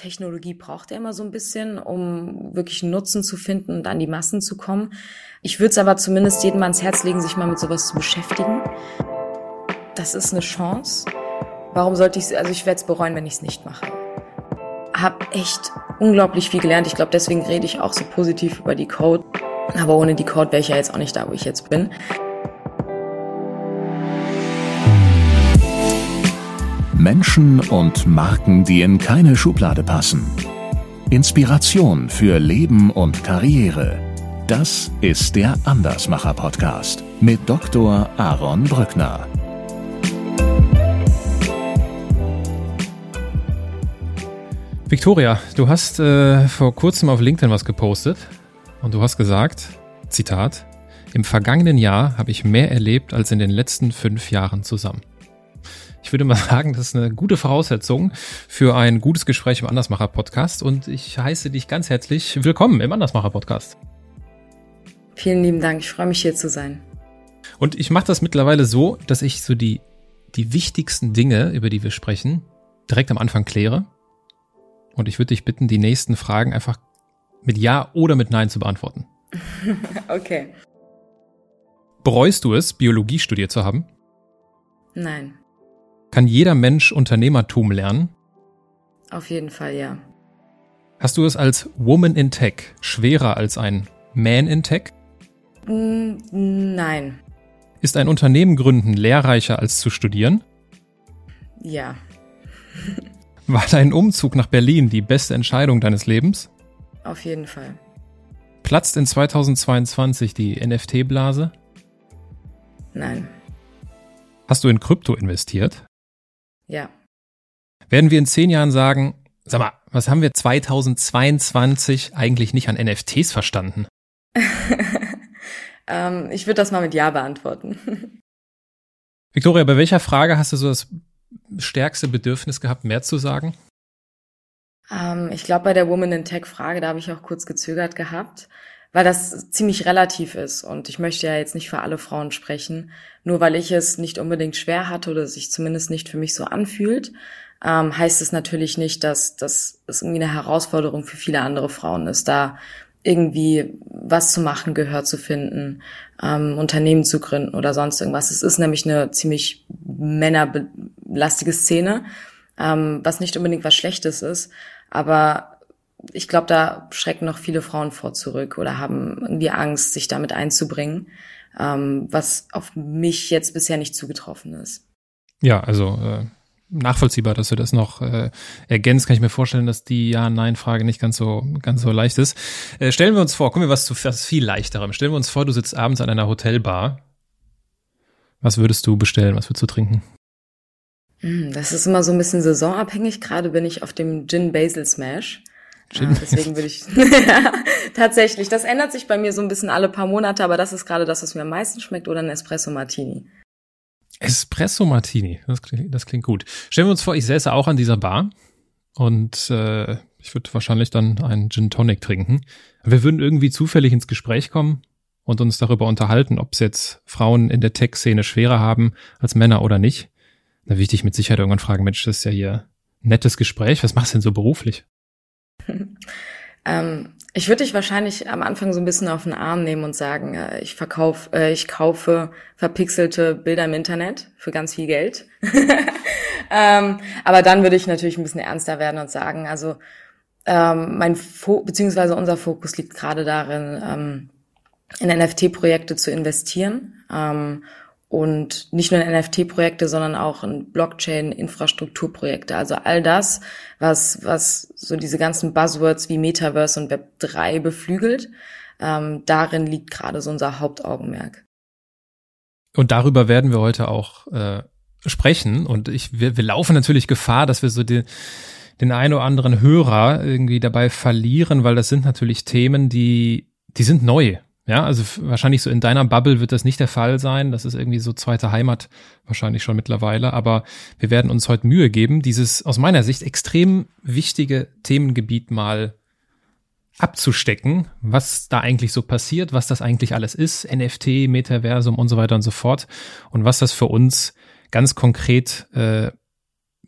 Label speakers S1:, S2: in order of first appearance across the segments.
S1: Technologie braucht ja immer so ein bisschen, um wirklich einen Nutzen zu finden und an die Massen zu kommen. Ich würde es aber zumindest jedem ans Herz legen, sich mal mit sowas zu beschäftigen. Das ist eine Chance. Warum sollte ich es, also ich werde es bereuen, wenn ich es nicht mache. Hab echt unglaublich viel gelernt. Ich glaube, deswegen rede ich auch so positiv über die Code. Aber ohne die Code wäre ich ja jetzt auch nicht da, wo ich jetzt bin.
S2: Menschen und Marken, die in keine Schublade passen. Inspiration für Leben und Karriere. Das ist der Andersmacher Podcast mit Dr. Aaron Brückner.
S3: Victoria, du hast äh, vor kurzem auf LinkedIn was gepostet und du hast gesagt, Zitat, im vergangenen Jahr habe ich mehr erlebt als in den letzten fünf Jahren zusammen. Ich würde mal sagen, das ist eine gute Voraussetzung für ein gutes Gespräch im Andersmacher Podcast und ich heiße dich ganz herzlich willkommen im Andersmacher Podcast.
S1: Vielen lieben Dank, ich freue mich hier zu sein.
S3: Und ich mache das mittlerweile so, dass ich so die, die wichtigsten Dinge, über die wir sprechen, direkt am Anfang kläre. Und ich würde dich bitten, die nächsten Fragen einfach mit Ja oder mit Nein zu beantworten.
S1: okay.
S3: Bereust du es, Biologie studiert zu haben?
S1: Nein.
S3: Kann jeder Mensch Unternehmertum lernen?
S1: Auf jeden Fall ja.
S3: Hast du es als Woman in Tech schwerer als ein Man in Tech?
S1: Mm, nein.
S3: Ist ein Unternehmen gründen lehrreicher als zu studieren?
S1: Ja.
S3: War dein Umzug nach Berlin die beste Entscheidung deines Lebens?
S1: Auf jeden Fall.
S3: Platzt in 2022 die NFT-Blase?
S1: Nein.
S3: Hast du in Krypto investiert?
S1: Ja.
S3: Werden wir in zehn Jahren sagen, sag mal, was haben wir 2022 eigentlich nicht an NFTs verstanden?
S1: ähm, ich würde das mal mit Ja beantworten.
S3: Victoria, bei welcher Frage hast du so das stärkste Bedürfnis gehabt, mehr zu sagen?
S1: Ähm, ich glaube, bei der Woman in Tech Frage, da habe ich auch kurz gezögert gehabt, weil das ziemlich relativ ist. Und ich möchte ja jetzt nicht für alle Frauen sprechen, nur weil ich es nicht unbedingt schwer hatte oder sich zumindest nicht für mich so anfühlt, ähm, heißt es natürlich nicht, dass, es irgendwie eine Herausforderung für viele andere Frauen ist, da irgendwie was zu machen, Gehör zu finden, ähm, Unternehmen zu gründen oder sonst irgendwas. Es ist nämlich eine ziemlich männerbelastige Szene, ähm, was nicht unbedingt was Schlechtes ist, aber ich glaube, da schrecken noch viele Frauen vor zurück oder haben irgendwie Angst, sich damit einzubringen, ähm, was auf mich jetzt bisher nicht zugetroffen ist.
S3: Ja, also äh, nachvollziehbar, dass du das noch äh, ergänzt. Kann ich mir vorstellen, dass die Ja-Nein-Frage nicht ganz so ganz so leicht ist. Äh, stellen wir uns vor, kommen wir was zu was viel leichterem. Stellen wir uns vor, du sitzt abends an einer Hotelbar. Was würdest du bestellen? Was würdest du trinken?
S1: Hm, das ist immer so ein bisschen saisonabhängig. Gerade bin ich auf dem Gin Basil Smash. Gin. Ah, deswegen würde ich tatsächlich. Das ändert sich bei mir so ein bisschen alle paar Monate, aber das ist gerade das, was mir am meisten schmeckt, oder ein Espresso Martini.
S3: Espresso Martini, das klingt, das klingt gut. Stellen wir uns vor, ich säße auch an dieser Bar und äh, ich würde wahrscheinlich dann einen Gin Tonic trinken. Wir würden irgendwie zufällig ins Gespräch kommen und uns darüber unterhalten, ob es jetzt Frauen in der Tech-Szene schwerer haben als Männer oder nicht. Da würde ich dich mit Sicherheit irgendwann fragen, Mensch, das ist ja hier ein nettes Gespräch. Was machst du denn so beruflich?
S1: ähm, ich würde dich wahrscheinlich am Anfang so ein bisschen auf den Arm nehmen und sagen, äh, ich verkaufe, äh, ich kaufe verpixelte Bilder im Internet für ganz viel Geld. ähm, aber dann würde ich natürlich ein bisschen ernster werden und sagen, also ähm, mein Fo beziehungsweise unser Fokus liegt gerade darin, ähm, in NFT-Projekte zu investieren ähm, und nicht nur in NFT-Projekte, sondern auch in Blockchain-Infrastrukturprojekte. Also all das, was, was so diese ganzen Buzzwords wie Metaverse und Web 3 beflügelt, ähm, darin liegt gerade so unser Hauptaugenmerk.
S3: Und darüber werden wir heute auch äh, sprechen. Und ich, wir, wir laufen natürlich Gefahr, dass wir so den, den einen oder anderen Hörer irgendwie dabei verlieren, weil das sind natürlich Themen, die, die sind neu. Ja, also wahrscheinlich so in deiner Bubble wird das nicht der Fall sein. Das ist irgendwie so zweite Heimat wahrscheinlich schon mittlerweile. Aber wir werden uns heute Mühe geben, dieses aus meiner Sicht extrem wichtige Themengebiet mal abzustecken, was da eigentlich so passiert, was das eigentlich alles ist, NFT, Metaversum und so weiter und so fort und was das für uns ganz konkret äh,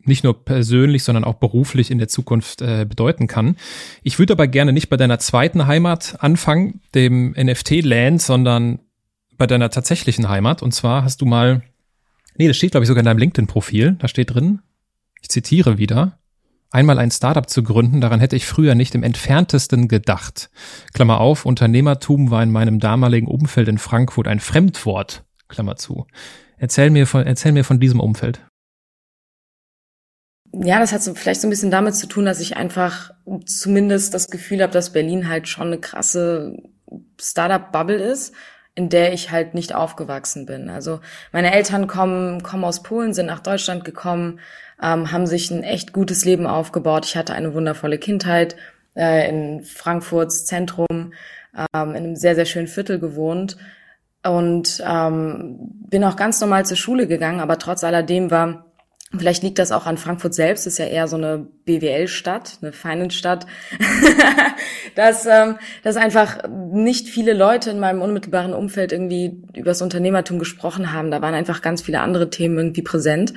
S3: nicht nur persönlich, sondern auch beruflich in der Zukunft äh, bedeuten kann. Ich würde aber gerne nicht bei deiner zweiten Heimat anfangen, dem NFT-Land, sondern bei deiner tatsächlichen Heimat. Und zwar hast du mal, nee, das steht glaube ich sogar in deinem LinkedIn-Profil, da steht drin, ich zitiere wieder, einmal ein Startup zu gründen, daran hätte ich früher nicht im entferntesten gedacht. Klammer auf, Unternehmertum war in meinem damaligen Umfeld in Frankfurt ein Fremdwort. Klammer zu. Erzähl mir von, erzähl mir von diesem Umfeld.
S1: Ja, das hat so vielleicht so ein bisschen damit zu tun, dass ich einfach zumindest das Gefühl habe, dass Berlin halt schon eine krasse Startup-Bubble ist, in der ich halt nicht aufgewachsen bin. Also meine Eltern kommen, kommen aus Polen, sind nach Deutschland gekommen, ähm, haben sich ein echt gutes Leben aufgebaut. Ich hatte eine wundervolle Kindheit äh, in Frankfurts Zentrum, ähm, in einem sehr, sehr schönen Viertel gewohnt und ähm, bin auch ganz normal zur Schule gegangen, aber trotz alledem war Vielleicht liegt das auch an Frankfurt selbst, ist ja eher so eine BWL-Stadt, eine Finance-Stadt, dass, ähm, dass einfach nicht viele Leute in meinem unmittelbaren Umfeld irgendwie übers Unternehmertum gesprochen haben. Da waren einfach ganz viele andere Themen irgendwie präsent.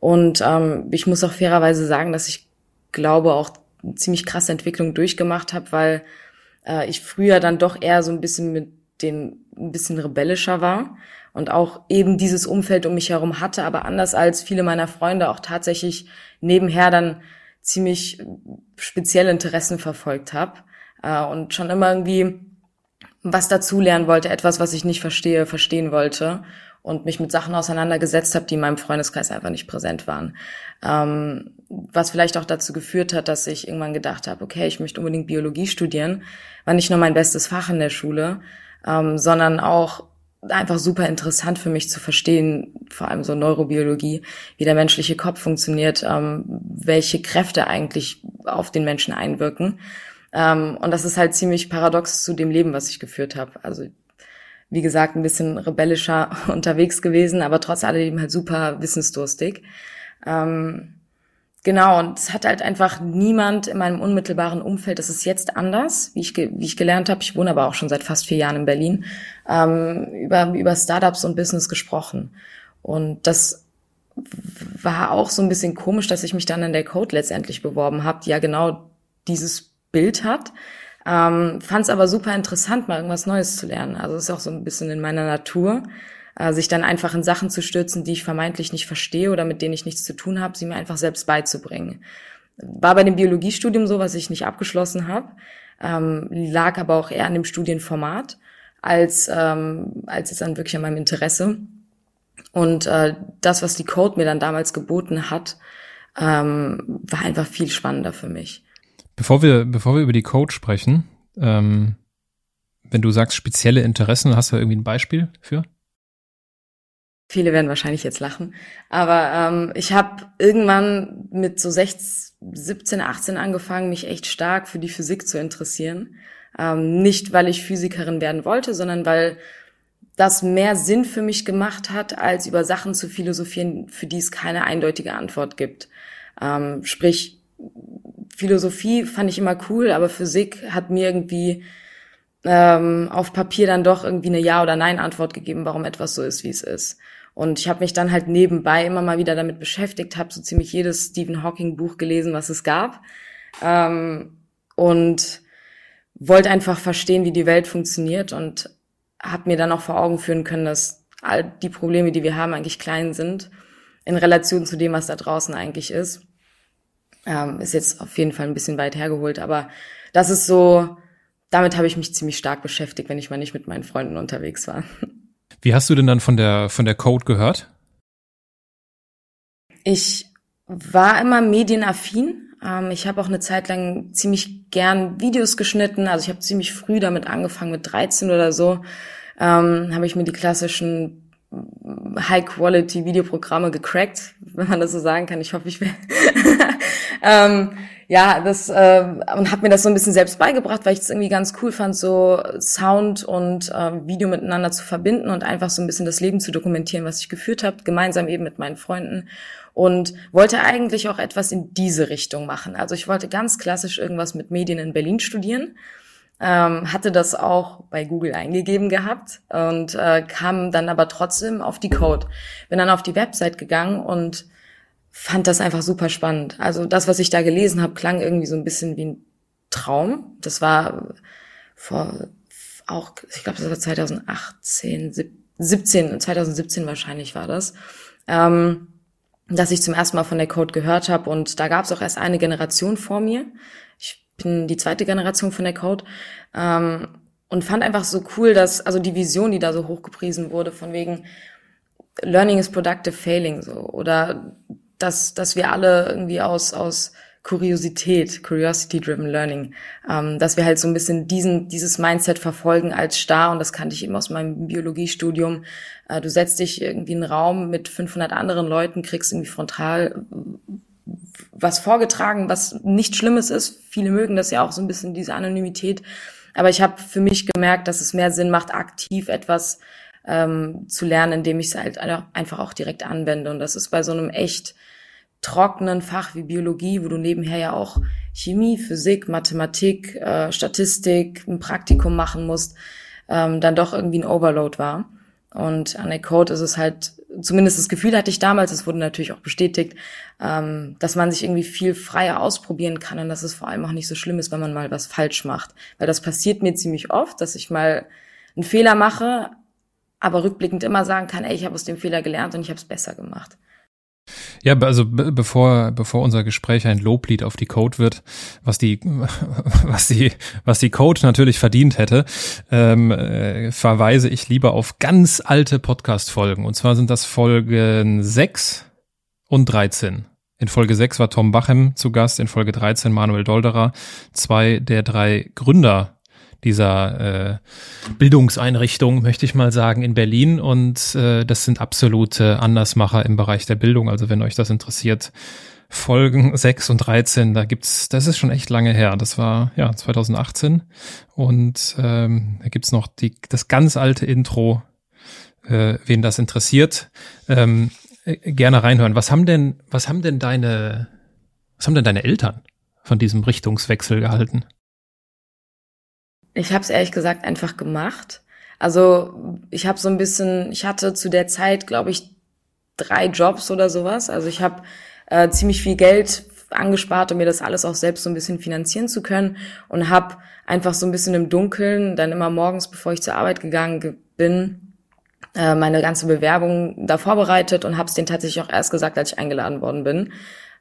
S1: Und ähm, ich muss auch fairerweise sagen, dass ich glaube auch eine ziemlich krasse Entwicklung durchgemacht habe, weil äh, ich früher dann doch eher so ein bisschen mit den ein bisschen rebellischer war und auch eben dieses Umfeld um mich herum hatte, aber anders als viele meiner Freunde auch tatsächlich nebenher dann ziemlich spezielle Interessen verfolgt habe äh, und schon immer irgendwie was dazulernen wollte, etwas, was ich nicht verstehe, verstehen wollte und mich mit Sachen auseinandergesetzt habe, die in meinem Freundeskreis einfach nicht präsent waren. Ähm, was vielleicht auch dazu geführt hat, dass ich irgendwann gedacht habe, okay, ich möchte unbedingt Biologie studieren, war nicht nur mein bestes Fach in der Schule, ähm, sondern auch einfach super interessant für mich zu verstehen, vor allem so Neurobiologie, wie der menschliche Kopf funktioniert, ähm, welche Kräfte eigentlich auf den Menschen einwirken. Ähm, und das ist halt ziemlich paradox zu dem Leben, was ich geführt habe. Also wie gesagt, ein bisschen rebellischer unterwegs gewesen, aber trotz alledem halt super wissensdurstig. Ähm, Genau, und es hat halt einfach niemand in meinem unmittelbaren Umfeld, das ist jetzt anders, wie ich, wie ich gelernt habe, ich wohne aber auch schon seit fast vier Jahren in Berlin, ähm, über, über Startups und Business gesprochen. Und das war auch so ein bisschen komisch, dass ich mich dann in der Code letztendlich beworben habe, die ja genau dieses Bild hat. Ähm, Fand es aber super interessant, mal irgendwas Neues zu lernen. Also ist auch so ein bisschen in meiner Natur äh, sich dann einfach in Sachen zu stürzen, die ich vermeintlich nicht verstehe oder mit denen ich nichts zu tun habe, sie mir einfach selbst beizubringen. War bei dem Biologiestudium so, was ich nicht abgeschlossen habe, ähm, lag aber auch eher an dem Studienformat als ähm, als jetzt an wirklich an meinem Interesse. Und äh, das, was die Code mir dann damals geboten hat, ähm, war einfach viel spannender für mich.
S3: Bevor wir bevor wir über die Code sprechen, ähm, wenn du sagst spezielle Interessen, hast du irgendwie ein Beispiel für?
S1: Viele werden wahrscheinlich jetzt lachen. Aber ähm, ich habe irgendwann mit so 16, 17, 18 angefangen, mich echt stark für die Physik zu interessieren. Ähm, nicht, weil ich Physikerin werden wollte, sondern weil das mehr Sinn für mich gemacht hat, als über Sachen zu philosophieren, für die es keine eindeutige Antwort gibt. Ähm, sprich, Philosophie fand ich immer cool, aber Physik hat mir irgendwie ähm, auf Papier dann doch irgendwie eine Ja- oder Nein-Antwort gegeben, warum etwas so ist, wie es ist. Und ich habe mich dann halt nebenbei immer mal wieder damit beschäftigt, habe so ziemlich jedes Stephen Hawking Buch gelesen, was es gab. Ähm, und wollte einfach verstehen, wie die Welt funktioniert und habe mir dann auch vor Augen führen können, dass all die Probleme, die wir haben, eigentlich klein sind in Relation zu dem, was da draußen eigentlich ist. Ähm, ist jetzt auf jeden Fall ein bisschen weit hergeholt, aber das ist so, damit habe ich mich ziemlich stark beschäftigt, wenn ich mal nicht mit meinen Freunden unterwegs war.
S3: Wie hast du denn dann von der, von der Code gehört?
S1: Ich war immer medienaffin. Ähm, ich habe auch eine Zeit lang ziemlich gern Videos geschnitten. Also ich habe ziemlich früh damit angefangen, mit 13 oder so. Ähm, habe ich mir die klassischen High-Quality-Videoprogramme gecrackt, wenn man das so sagen kann. Ich hoffe, ich will. ähm, ja, das äh, und habe mir das so ein bisschen selbst beigebracht, weil ich es irgendwie ganz cool fand, so Sound und äh, Video miteinander zu verbinden und einfach so ein bisschen das Leben zu dokumentieren, was ich geführt habe, gemeinsam eben mit meinen Freunden und wollte eigentlich auch etwas in diese Richtung machen. Also ich wollte ganz klassisch irgendwas mit Medien in Berlin studieren. Ähm, hatte das auch bei Google eingegeben gehabt und äh, kam dann aber trotzdem auf die Code. Bin dann auf die Website gegangen und fand das einfach super spannend. Also das, was ich da gelesen habe, klang irgendwie so ein bisschen wie ein Traum. Das war vor auch, ich glaube, das war 2018, 17, 2017 wahrscheinlich war das, ähm, dass ich zum ersten Mal von der Code gehört habe. Und da gab es auch erst eine Generation vor mir. Bin die zweite Generation von der Code. Ähm, und fand einfach so cool, dass, also die Vision, die da so hochgepriesen wurde, von wegen Learning is productive failing, so, oder dass, dass wir alle irgendwie aus, aus Kuriosität, Curiosity-driven Learning, ähm, dass wir halt so ein bisschen diesen, dieses Mindset verfolgen als starr und das kannte ich eben aus meinem Biologiestudium. Äh, du setzt dich irgendwie in einen Raum mit 500 anderen Leuten, kriegst irgendwie frontal was vorgetragen, was nicht Schlimmes ist. Viele mögen das ja auch so ein bisschen, diese Anonymität. Aber ich habe für mich gemerkt, dass es mehr Sinn macht, aktiv etwas ähm, zu lernen, indem ich es halt einfach auch direkt anwende. Und das ist bei so einem echt trockenen Fach wie Biologie, wo du nebenher ja auch Chemie, Physik, Mathematik, äh, Statistik, ein Praktikum machen musst, ähm, dann doch irgendwie ein Overload war. Und an der Code ist es halt, zumindest das Gefühl hatte ich damals, es wurde natürlich auch bestätigt, ähm, dass man sich irgendwie viel freier ausprobieren kann und dass es vor allem auch nicht so schlimm ist, wenn man mal was falsch macht. Weil das passiert mir ziemlich oft, dass ich mal einen Fehler mache, aber rückblickend immer sagen kann, ey, ich habe aus dem Fehler gelernt und ich habe es besser gemacht.
S3: Ja, also bevor bevor unser Gespräch ein Loblied auf die Code wird, was die was die was die Code natürlich verdient hätte, ähm, äh, verweise ich lieber auf ganz alte Podcast-Folgen. Und zwar sind das Folgen 6 und 13. In Folge 6 war Tom Bachem zu Gast, in Folge 13 Manuel Dolderer, zwei der drei Gründer dieser äh, Bildungseinrichtung, möchte ich mal sagen, in Berlin. Und äh, das sind absolute Andersmacher im Bereich der Bildung. Also wenn euch das interessiert, Folgen 6 und 13, da gibt's, das ist schon echt lange her. Das war ja 2018. Und ähm, da gibt's noch die, das ganz alte Intro, äh, wen das interessiert. Ähm, äh, gerne reinhören. Was haben denn, was haben denn deine, was haben denn deine Eltern von diesem Richtungswechsel gehalten?
S1: Ich habe es ehrlich gesagt einfach gemacht. Also ich habe so ein bisschen, ich hatte zu der Zeit, glaube ich, drei Jobs oder sowas. Also ich habe äh, ziemlich viel Geld angespart, um mir das alles auch selbst so ein bisschen finanzieren zu können und habe einfach so ein bisschen im Dunkeln, dann immer morgens, bevor ich zur Arbeit gegangen bin, äh, meine ganze Bewerbung da vorbereitet und habe es denen tatsächlich auch erst gesagt, als ich eingeladen worden bin.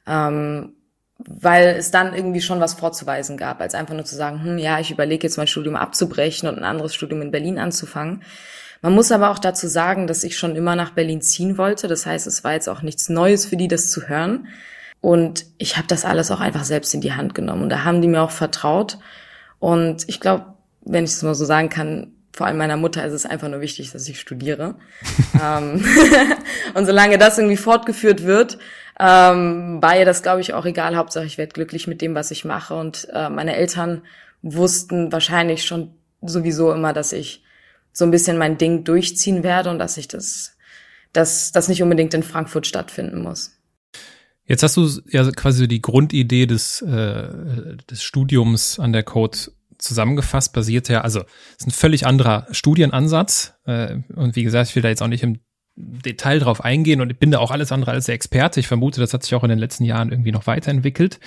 S1: Ähm, weil es dann irgendwie schon was vorzuweisen gab, als einfach nur zu sagen, hm, ja, ich überlege jetzt mein Studium abzubrechen und ein anderes Studium in Berlin anzufangen. Man muss aber auch dazu sagen, dass ich schon immer nach Berlin ziehen wollte. Das heißt, es war jetzt auch nichts Neues für die, das zu hören. Und ich habe das alles auch einfach selbst in die Hand genommen. Und da haben die mir auch vertraut. Und ich glaube, wenn ich es mal so sagen kann, vor allem meiner Mutter ist es einfach nur wichtig, dass ich studiere. Ähm, und solange das irgendwie fortgeführt wird, ähm, war ihr das, glaube ich, auch egal. Hauptsache, ich werde glücklich mit dem, was ich mache. Und äh, meine Eltern wussten wahrscheinlich schon sowieso immer, dass ich so ein bisschen mein Ding durchziehen werde und dass ich das, dass das nicht unbedingt in Frankfurt stattfinden muss.
S3: Jetzt hast du ja quasi die Grundidee des, äh, des Studiums an der Code zusammengefasst, basiert ja, also ist ein völlig anderer Studienansatz. Äh, und wie gesagt, ich will da jetzt auch nicht im Detail drauf eingehen und ich bin da auch alles andere als der Experte. Ich vermute, das hat sich auch in den letzten Jahren irgendwie noch weiterentwickelt.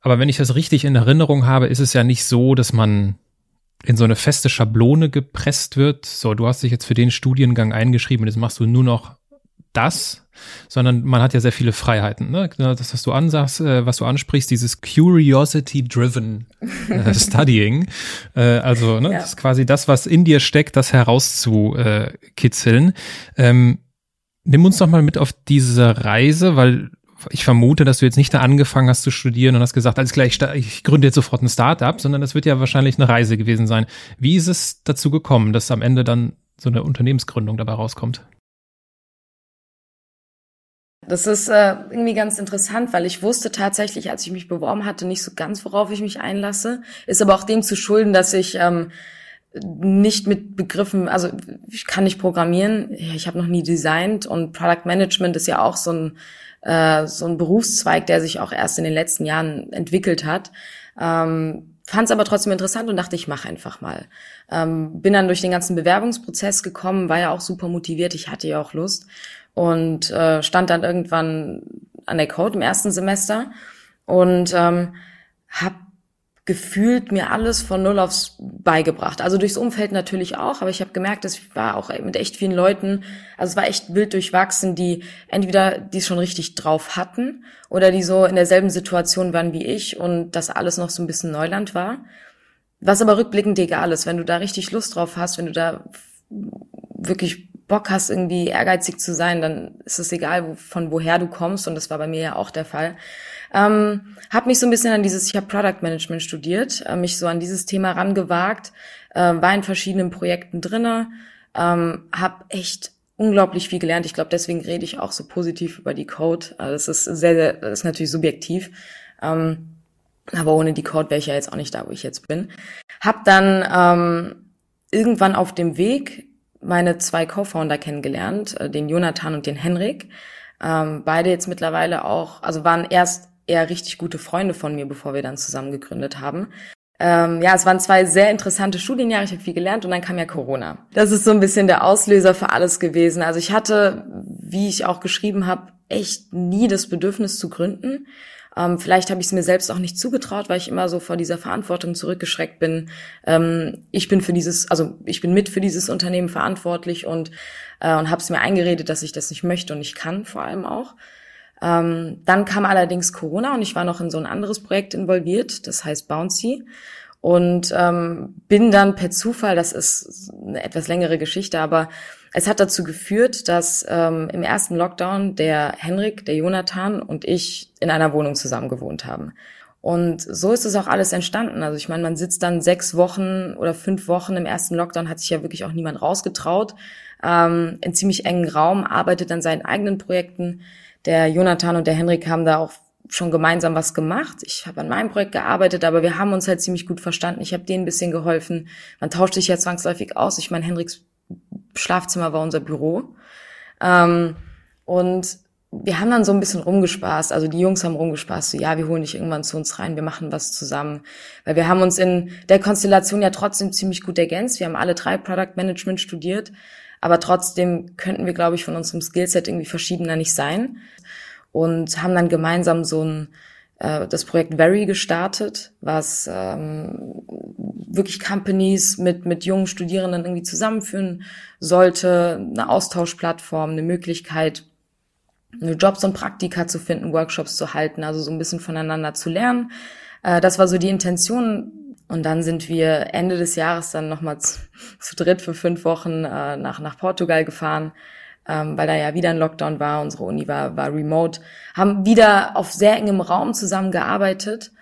S3: Aber wenn ich das richtig in Erinnerung habe, ist es ja nicht so, dass man in so eine feste Schablone gepresst wird. So, du hast dich jetzt für den Studiengang eingeschrieben und jetzt machst du nur noch das, sondern man hat ja sehr viele Freiheiten. Ne? Das, was du ansagst, äh, was du ansprichst, dieses Curiosity-driven äh, Studying, äh, also ne, ja. das ist quasi das, was in dir steckt, das herauszukitzeln. Ähm, nimm uns doch mal mit auf diese Reise, weil ich vermute, dass du jetzt nicht da angefangen hast zu studieren und hast gesagt, alles klar, ich, ich gründe jetzt sofort ein Startup, sondern das wird ja wahrscheinlich eine Reise gewesen sein. Wie ist es dazu gekommen, dass am Ende dann so eine Unternehmensgründung dabei rauskommt?
S1: Das ist äh, irgendwie ganz interessant, weil ich wusste tatsächlich, als ich mich beworben hatte, nicht so ganz, worauf ich mich einlasse. Ist aber auch dem zu schulden, dass ich ähm, nicht mit Begriffen, also ich kann nicht programmieren, ich habe noch nie designt und Product Management ist ja auch so ein äh, so ein Berufszweig, der sich auch erst in den letzten Jahren entwickelt hat. Ähm, Fand es aber trotzdem interessant und dachte, ich mache einfach mal. Ähm, bin dann durch den ganzen Bewerbungsprozess gekommen, war ja auch super motiviert, ich hatte ja auch Lust und äh, stand dann irgendwann an der Code im ersten Semester und ähm, habe gefühlt mir alles von null aufs beigebracht. Also durchs Umfeld natürlich auch, aber ich habe gemerkt, ich war auch mit echt vielen Leuten, also es war echt wild durchwachsen, die entweder die es schon richtig drauf hatten oder die so in derselben Situation waren wie ich und das alles noch so ein bisschen Neuland war. Was aber rückblickend egal ist, wenn du da richtig Lust drauf hast, wenn du da wirklich Bock hast, irgendwie ehrgeizig zu sein, dann ist es egal, von woher du kommst und das war bei mir ja auch der Fall. Ähm, habe mich so ein bisschen an dieses, ich habe Product Management studiert, äh, mich so an dieses Thema rangewagt, äh, war in verschiedenen Projekten drinne, ähm, habe echt unglaublich viel gelernt. Ich glaube, deswegen rede ich auch so positiv über die Code. Also das ist sehr, sehr, das ist natürlich subjektiv. Ähm, aber ohne die Code wäre ich ja jetzt auch nicht da, wo ich jetzt bin. Hab dann ähm, irgendwann auf dem Weg meine zwei Co-Founder kennengelernt, äh, den Jonathan und den Henrik. Ähm, beide jetzt mittlerweile auch, also waren erst eher richtig gute Freunde von mir, bevor wir dann zusammen gegründet haben. Ähm, ja, es waren zwei sehr interessante Studienjahre, ich habe viel gelernt und dann kam ja Corona. Das ist so ein bisschen der Auslöser für alles gewesen. Also ich hatte, wie ich auch geschrieben habe, echt nie das Bedürfnis zu gründen. Ähm, vielleicht habe ich es mir selbst auch nicht zugetraut, weil ich immer so vor dieser Verantwortung zurückgeschreckt bin. Ähm, ich bin für dieses, also ich bin mit für dieses Unternehmen verantwortlich und, äh, und habe es mir eingeredet, dass ich das nicht möchte und ich kann vor allem auch. Ähm, dann kam allerdings Corona und ich war noch in so ein anderes Projekt involviert, das heißt Bouncy. Und ähm, bin dann per Zufall, das ist eine etwas längere Geschichte, aber es hat dazu geführt, dass ähm, im ersten Lockdown der Henrik, der Jonathan und ich in einer Wohnung zusammen gewohnt haben. Und so ist es auch alles entstanden. Also ich meine, man sitzt dann sechs Wochen oder fünf Wochen im ersten Lockdown, hat sich ja wirklich auch niemand rausgetraut, ähm, in ziemlich engen Raum, arbeitet an seinen eigenen Projekten der Jonathan und der Henrik haben da auch schon gemeinsam was gemacht. Ich habe an meinem Projekt gearbeitet, aber wir haben uns halt ziemlich gut verstanden. Ich habe denen ein bisschen geholfen. Man tauscht sich ja zwangsläufig aus. Ich meine, Henriks Schlafzimmer war unser Büro. Ähm, und wir haben dann so ein bisschen rumgespaßt. Also die Jungs haben rumgespaßt. So, ja, wir holen dich irgendwann zu uns rein. Wir machen was zusammen. Weil wir haben uns in der Konstellation ja trotzdem ziemlich gut ergänzt. Wir haben alle drei Product Management studiert. Aber trotzdem könnten wir, glaube ich, von unserem Skillset irgendwie verschiedener nicht sein. Und haben dann gemeinsam so ein äh, das Projekt Very gestartet, was ähm, wirklich Companies mit, mit jungen Studierenden irgendwie zusammenführen sollte, eine Austauschplattform, eine Möglichkeit, eine Jobs und Praktika zu finden, Workshops zu halten, also so ein bisschen voneinander zu lernen. Äh, das war so die Intention und dann sind wir Ende des Jahres dann nochmal zu, zu dritt für fünf Wochen äh, nach, nach Portugal gefahren, ähm, weil da ja wieder ein Lockdown war. Unsere Uni war, war remote. Haben wieder auf sehr engem Raum zusammengearbeitet.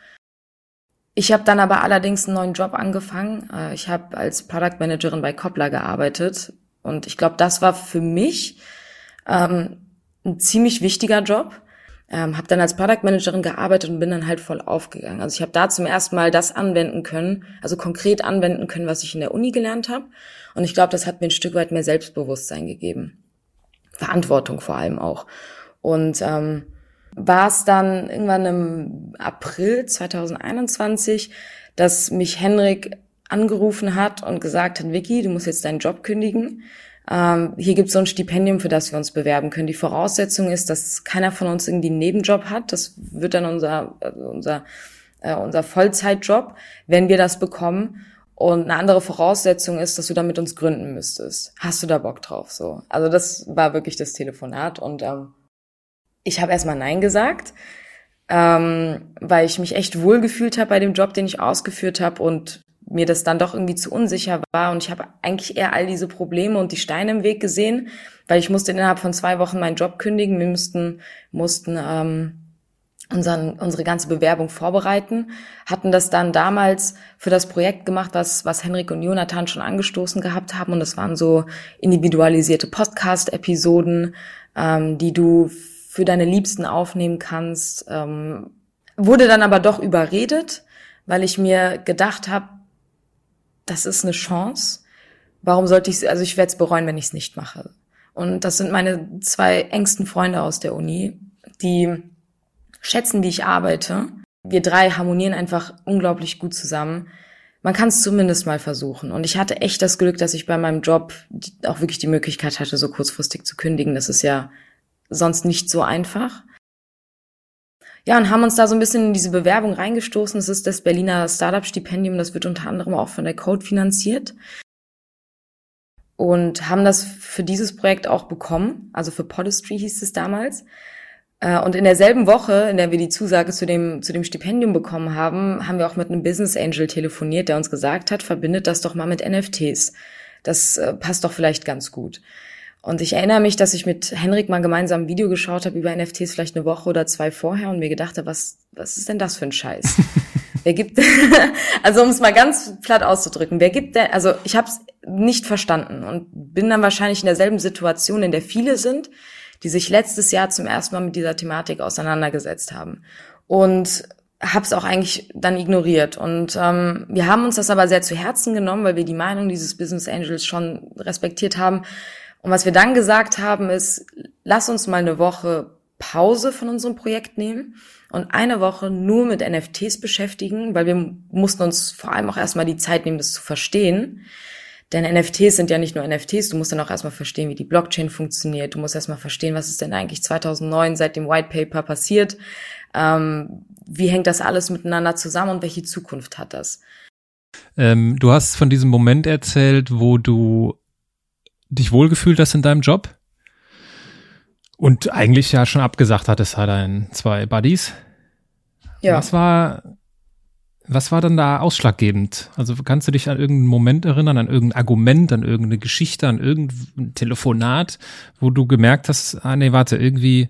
S1: Ich habe dann aber allerdings einen neuen Job angefangen. Äh, ich habe als Product Managerin bei Koppler gearbeitet. Und ich glaube, das war für mich ähm, ein ziemlich wichtiger Job ähm, habe dann als Product Managerin gearbeitet und bin dann halt voll aufgegangen. Also ich habe da zum ersten Mal das anwenden können, also konkret anwenden können, was ich in der Uni gelernt habe. Und ich glaube, das hat mir ein Stück weit mehr Selbstbewusstsein gegeben. Verantwortung vor allem auch. Und ähm, war es dann irgendwann im April 2021, dass mich Henrik angerufen hat und gesagt hat, Vicky, du musst jetzt deinen Job kündigen ähm, hier gibt es so ein Stipendium, für das wir uns bewerben können. Die Voraussetzung ist, dass keiner von uns irgendwie einen Nebenjob hat. Das wird dann unser, also unser, äh, unser Vollzeitjob, wenn wir das bekommen. Und eine andere Voraussetzung ist, dass du da mit uns gründen müsstest. Hast du da Bock drauf? So. Also das war wirklich das Telefonat. Und ähm, ich habe erstmal Nein gesagt, ähm, weil ich mich echt wohlgefühlt habe bei dem Job, den ich ausgeführt habe und mir das dann doch irgendwie zu unsicher war und ich habe eigentlich eher all diese Probleme und die Steine im Weg gesehen, weil ich musste innerhalb von zwei Wochen meinen Job kündigen. Wir mussten mussten ähm, unseren, unsere ganze Bewerbung vorbereiten, hatten das dann damals für das Projekt gemacht, was, was Henrik und Jonathan schon angestoßen gehabt haben. Und das waren so individualisierte Podcast-Episoden, ähm, die du für deine Liebsten aufnehmen kannst. Ähm, wurde dann aber doch überredet, weil ich mir gedacht habe, das ist eine Chance. Warum sollte ich, also ich werde es bereuen, wenn ich es nicht mache. Und das sind meine zwei engsten Freunde aus der Uni, die schätzen, wie ich arbeite. Wir drei harmonieren einfach unglaublich gut zusammen. Man kann es zumindest mal versuchen. Und ich hatte echt das Glück, dass ich bei meinem Job auch wirklich die Möglichkeit hatte, so kurzfristig zu kündigen. Das ist ja sonst nicht so einfach. Ja, und haben uns da so ein bisschen in diese Bewerbung reingestoßen. Es ist das Berliner Startup-Stipendium, das wird unter anderem auch von der Code finanziert. Und haben das für dieses Projekt auch bekommen. Also für Podestry hieß es damals. Äh, und in derselben Woche, in der wir die Zusage zu dem, zu dem Stipendium bekommen haben, haben wir auch mit einem Business Angel telefoniert, der uns gesagt hat, verbindet das doch mal mit NFTs. Das äh, passt doch vielleicht ganz gut. Und ich erinnere mich, dass ich mit Henrik mal gemeinsam ein Video geschaut habe über NFTs vielleicht eine Woche oder zwei vorher und mir gedacht habe, was, was ist denn das für ein Scheiß? wer gibt, also um es mal ganz platt auszudrücken, wer gibt denn, also ich habe es nicht verstanden und bin dann wahrscheinlich in derselben Situation, in der viele sind, die sich letztes Jahr zum ersten Mal mit dieser Thematik auseinandergesetzt haben. Und habe es auch eigentlich dann ignoriert. Und ähm, wir haben uns das aber sehr zu Herzen genommen, weil wir die Meinung dieses Business Angels schon respektiert haben. Und was wir dann gesagt haben, ist, lass uns mal eine Woche Pause von unserem Projekt nehmen und eine Woche nur mit NFTs beschäftigen, weil wir mussten uns vor allem auch erstmal die Zeit nehmen, das zu verstehen. Denn NFTs sind ja nicht nur NFTs, du musst dann auch erstmal verstehen, wie die Blockchain funktioniert. Du musst erstmal verstehen, was ist denn eigentlich 2009 seit dem White Paper passiert. Ähm, wie hängt das alles miteinander zusammen und welche Zukunft hat das?
S3: Ähm, du hast von diesem Moment erzählt, wo du dich wohlgefühlt hast in deinem Job und eigentlich ja schon abgesagt hattest, hat deinen zwei Buddies. Ja. Was war, was war dann da ausschlaggebend? Also kannst du dich an irgendeinen Moment erinnern, an irgendein Argument, an irgendeine Geschichte, an irgendein Telefonat, wo du gemerkt hast, ah nee, warte, irgendwie,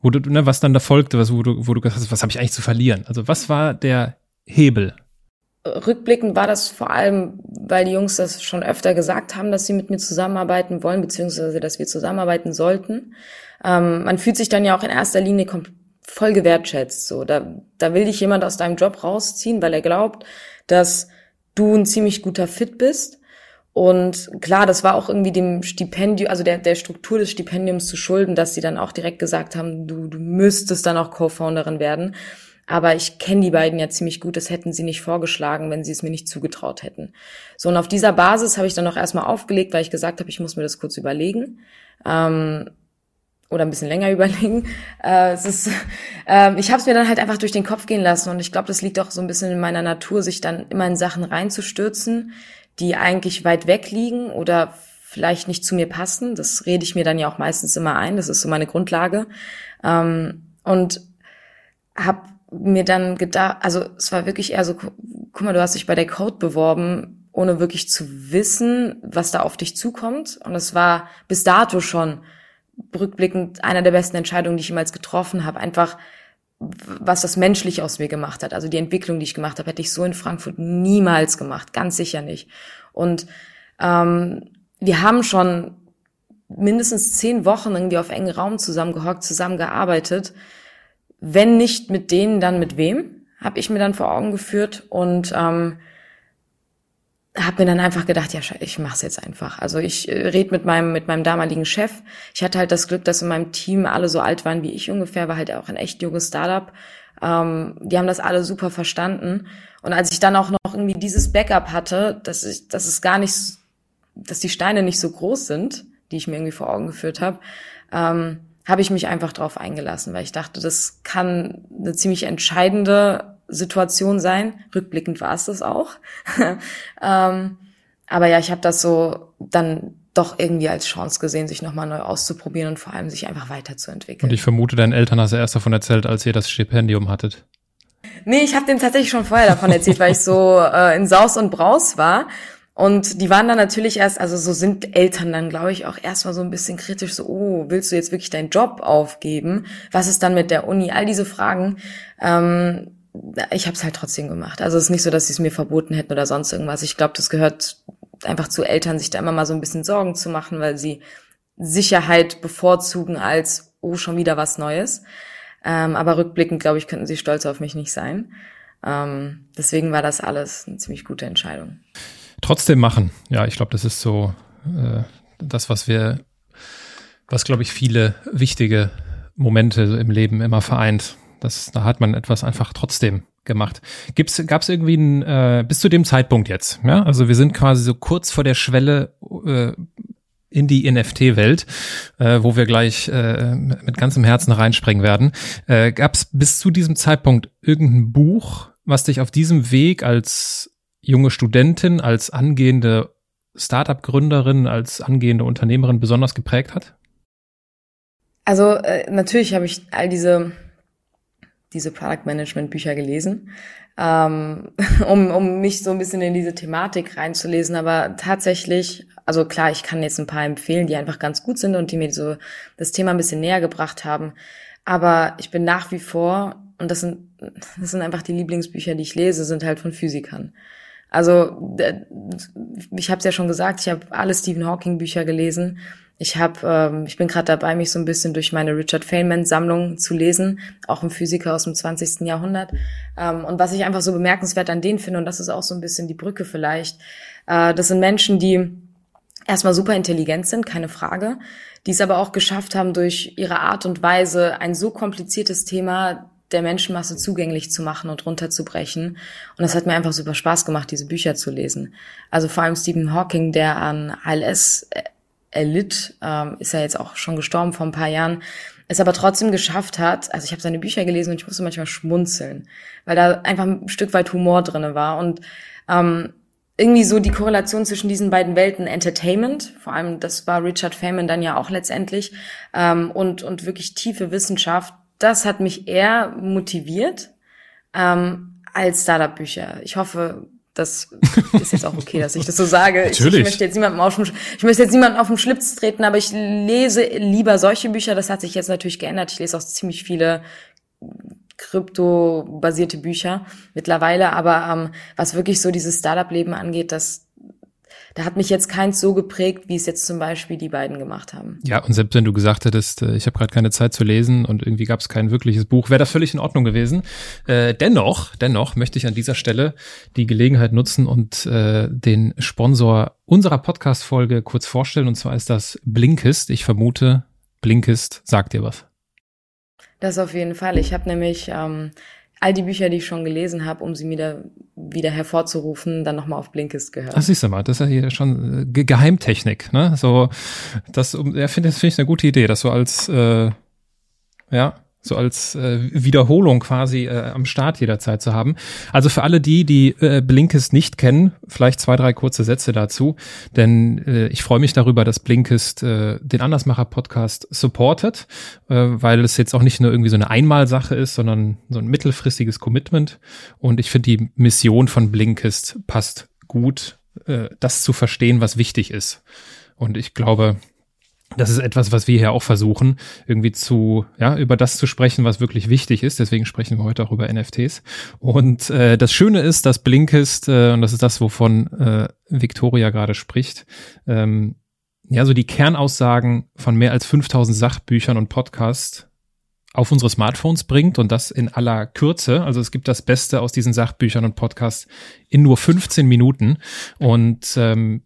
S3: wo du, ne, was dann da folgte, was, wo du, wo du gesagt hast, was habe ich eigentlich zu verlieren? Also was war der Hebel?
S1: Rückblickend war das vor allem, weil die Jungs das schon öfter gesagt haben, dass sie mit mir zusammenarbeiten wollen, beziehungsweise dass wir zusammenarbeiten sollten. Ähm, man fühlt sich dann ja auch in erster Linie voll gewertschätzt. So, da, da will dich jemand aus deinem Job rausziehen, weil er glaubt, dass du ein ziemlich guter Fit bist. Und klar, das war auch irgendwie dem Stipendium, also der, der Struktur des Stipendiums zu schulden, dass sie dann auch direkt gesagt haben, du, du müsstest dann auch Co-Founderin werden. Aber ich kenne die beiden ja ziemlich gut, das hätten sie nicht vorgeschlagen, wenn sie es mir nicht zugetraut hätten. So, und auf dieser Basis habe ich dann auch erstmal aufgelegt, weil ich gesagt habe, ich muss mir das kurz überlegen. Ähm, oder ein bisschen länger überlegen. Äh, es ist, äh, ich habe es mir dann halt einfach durch den Kopf gehen lassen und ich glaube, das liegt auch so ein bisschen in meiner Natur, sich dann immer in Sachen reinzustürzen, die eigentlich weit weg liegen oder vielleicht nicht zu mir passen. Das rede ich mir dann ja auch meistens immer ein. Das ist so meine Grundlage. Ähm, und habe mir dann gedacht, also es war wirklich eher so, guck mal, du hast dich bei der Code beworben, ohne wirklich zu wissen, was da auf dich zukommt. Und es war bis dato schon rückblickend einer der besten Entscheidungen, die ich jemals getroffen habe. Einfach, was das menschlich aus mir gemacht hat. Also die Entwicklung, die ich gemacht habe, hätte ich so in Frankfurt niemals gemacht. Ganz sicher nicht. Und ähm, wir haben schon mindestens zehn Wochen irgendwie auf engen Raum zusammengehockt, zusammengearbeitet wenn nicht mit denen, dann mit wem, habe ich mir dann vor Augen geführt und ähm, habe mir dann einfach gedacht, ja, ich mach's jetzt einfach. Also ich äh, red mit meinem mit meinem damaligen Chef. Ich hatte halt das Glück, dass in meinem Team alle so alt waren wie ich ungefähr, war halt auch ein echt junges Startup. Ähm, die haben das alle super verstanden. Und als ich dann auch noch irgendwie dieses Backup hatte, dass ich, dass es gar nicht, dass die Steine nicht so groß sind, die ich mir irgendwie vor Augen geführt habe, ähm, habe ich mich einfach drauf eingelassen, weil ich dachte, das kann eine ziemlich entscheidende Situation sein. Rückblickend war es das auch. ähm, aber ja, ich habe das so dann doch irgendwie als Chance gesehen, sich nochmal neu auszuprobieren und vor allem sich einfach weiterzuentwickeln.
S3: Und ich vermute, deinen Eltern hast du erst davon erzählt, als ihr das Stipendium hattet.
S1: Nee, ich habe denen tatsächlich schon vorher davon erzählt, weil ich so äh, in Saus und Braus war und die waren dann natürlich erst, also so sind Eltern dann, glaube ich, auch erstmal so ein bisschen kritisch, so, oh, willst du jetzt wirklich deinen Job aufgeben? Was ist dann mit der Uni? All diese Fragen. Ähm, ich habe es halt trotzdem gemacht. Also es ist nicht so, dass sie es mir verboten hätten oder sonst irgendwas. Ich glaube, das gehört einfach zu Eltern, sich da immer mal so ein bisschen Sorgen zu machen, weil sie Sicherheit bevorzugen als, oh, schon wieder was Neues. Ähm, aber rückblickend, glaube ich, könnten sie stolz auf mich nicht sein. Ähm, deswegen war das alles eine ziemlich gute Entscheidung.
S3: Trotzdem machen. Ja, ich glaube, das ist so äh, das, was wir, was glaube ich viele wichtige Momente im Leben immer vereint. Das, da hat man etwas einfach trotzdem gemacht. Gibt's, gab's irgendwie ein, äh, bis zu dem Zeitpunkt jetzt, ja? Also wir sind quasi so kurz vor der Schwelle äh, in die NFT-Welt, äh, wo wir gleich äh, mit ganzem Herzen reinspringen werden. Äh, Gab es bis zu diesem Zeitpunkt irgendein Buch, was dich auf diesem Weg als junge Studentin, als angehende Startup-Gründerin, als angehende Unternehmerin besonders geprägt hat?
S1: Also äh, natürlich habe ich all diese diese Product Management Bücher gelesen, ähm, um, um mich so ein bisschen in diese Thematik reinzulesen. Aber tatsächlich, also klar, ich kann jetzt ein paar empfehlen, die einfach ganz gut sind und die mir so das Thema ein bisschen näher gebracht haben. Aber ich bin nach wie vor, und das sind, das sind einfach die Lieblingsbücher, die ich lese, sind halt von Physikern. Also ich habe es ja schon gesagt, ich habe alle Stephen Hawking Bücher gelesen ich habe, ähm, ich bin gerade dabei, mich so ein bisschen durch meine Richard Feynman Sammlung zu lesen, auch ein Physiker aus dem 20. Jahrhundert. Ähm, und was ich einfach so bemerkenswert an denen finde, und das ist auch so ein bisschen die Brücke vielleicht, äh, das sind Menschen, die erstmal super intelligent sind, keine Frage, die es aber auch geschafft haben, durch ihre Art und Weise ein so kompliziertes Thema der Menschenmasse zugänglich zu machen und runterzubrechen. Und das hat mir einfach super Spaß gemacht, diese Bücher zu lesen. Also vor allem Stephen Hawking, der an ALS erlitt, ähm, ist ja jetzt auch schon gestorben vor ein paar Jahren, es aber trotzdem geschafft hat, also ich habe seine Bücher gelesen und ich musste manchmal schmunzeln, weil da einfach ein Stück weit Humor drinne war und ähm, irgendwie so die Korrelation zwischen diesen beiden Welten Entertainment, vor allem das war Richard Feynman dann ja auch letztendlich, ähm, und, und wirklich tiefe Wissenschaft, das hat mich eher motiviert ähm, als Startup-Bücher. Ich hoffe, das ist jetzt auch okay, dass ich das so sage.
S3: Natürlich.
S1: Ich, ich, möchte jetzt niemandem auf dem, ich möchte jetzt niemanden auf den Schlips treten, aber ich lese lieber solche Bücher. Das hat sich jetzt natürlich geändert. Ich lese auch ziemlich viele krypto-basierte Bücher mittlerweile, aber ähm, was wirklich so dieses Startup-Leben angeht, das da hat mich jetzt keins so geprägt, wie es jetzt zum Beispiel die beiden gemacht haben.
S3: Ja, und selbst wenn du gesagt hättest, äh, ich habe gerade keine Zeit zu lesen und irgendwie gab es kein wirkliches Buch, wäre das völlig in Ordnung gewesen. Äh, dennoch, dennoch möchte ich an dieser Stelle die Gelegenheit nutzen und äh, den Sponsor unserer Podcast-Folge kurz vorstellen. Und zwar ist das Blinkist. Ich vermute, Blinkist sagt dir was.
S1: Das auf jeden Fall. Ich habe nämlich ähm, all die Bücher, die ich schon gelesen habe, um sie wieder, wieder hervorzurufen, dann nochmal auf Blinkist gehört.
S3: Ach, siehst du mal, das ist ja hier schon äh, Ge Geheimtechnik, ne? So, das, ja, finde das finde ich eine gute Idee, das so als, äh, ja, so als äh, Wiederholung quasi äh, am Start jederzeit zu haben. Also für alle die, die äh, Blinkist nicht kennen, vielleicht zwei, drei kurze Sätze dazu, denn äh, ich freue mich darüber, dass Blinkist äh, den Andersmacher-Podcast supportet, äh, weil es jetzt auch nicht nur irgendwie so eine Einmalsache ist, sondern so ein mittelfristiges Commitment. Und ich finde, die Mission von Blinkist passt gut, äh, das zu verstehen, was wichtig ist. Und ich glaube, das ist etwas, was wir hier auch versuchen, irgendwie zu, ja, über das zu sprechen, was wirklich wichtig ist. Deswegen sprechen wir heute auch über NFTs. Und äh, das Schöne ist, dass Blinkist, äh, und das ist das, wovon äh, Victoria gerade spricht, ähm, ja, so die Kernaussagen von mehr als 5000 Sachbüchern und Podcasts auf unsere Smartphones bringt und das in aller Kürze. Also es gibt das Beste aus diesen Sachbüchern und Podcasts in nur 15 Minuten. Und ähm,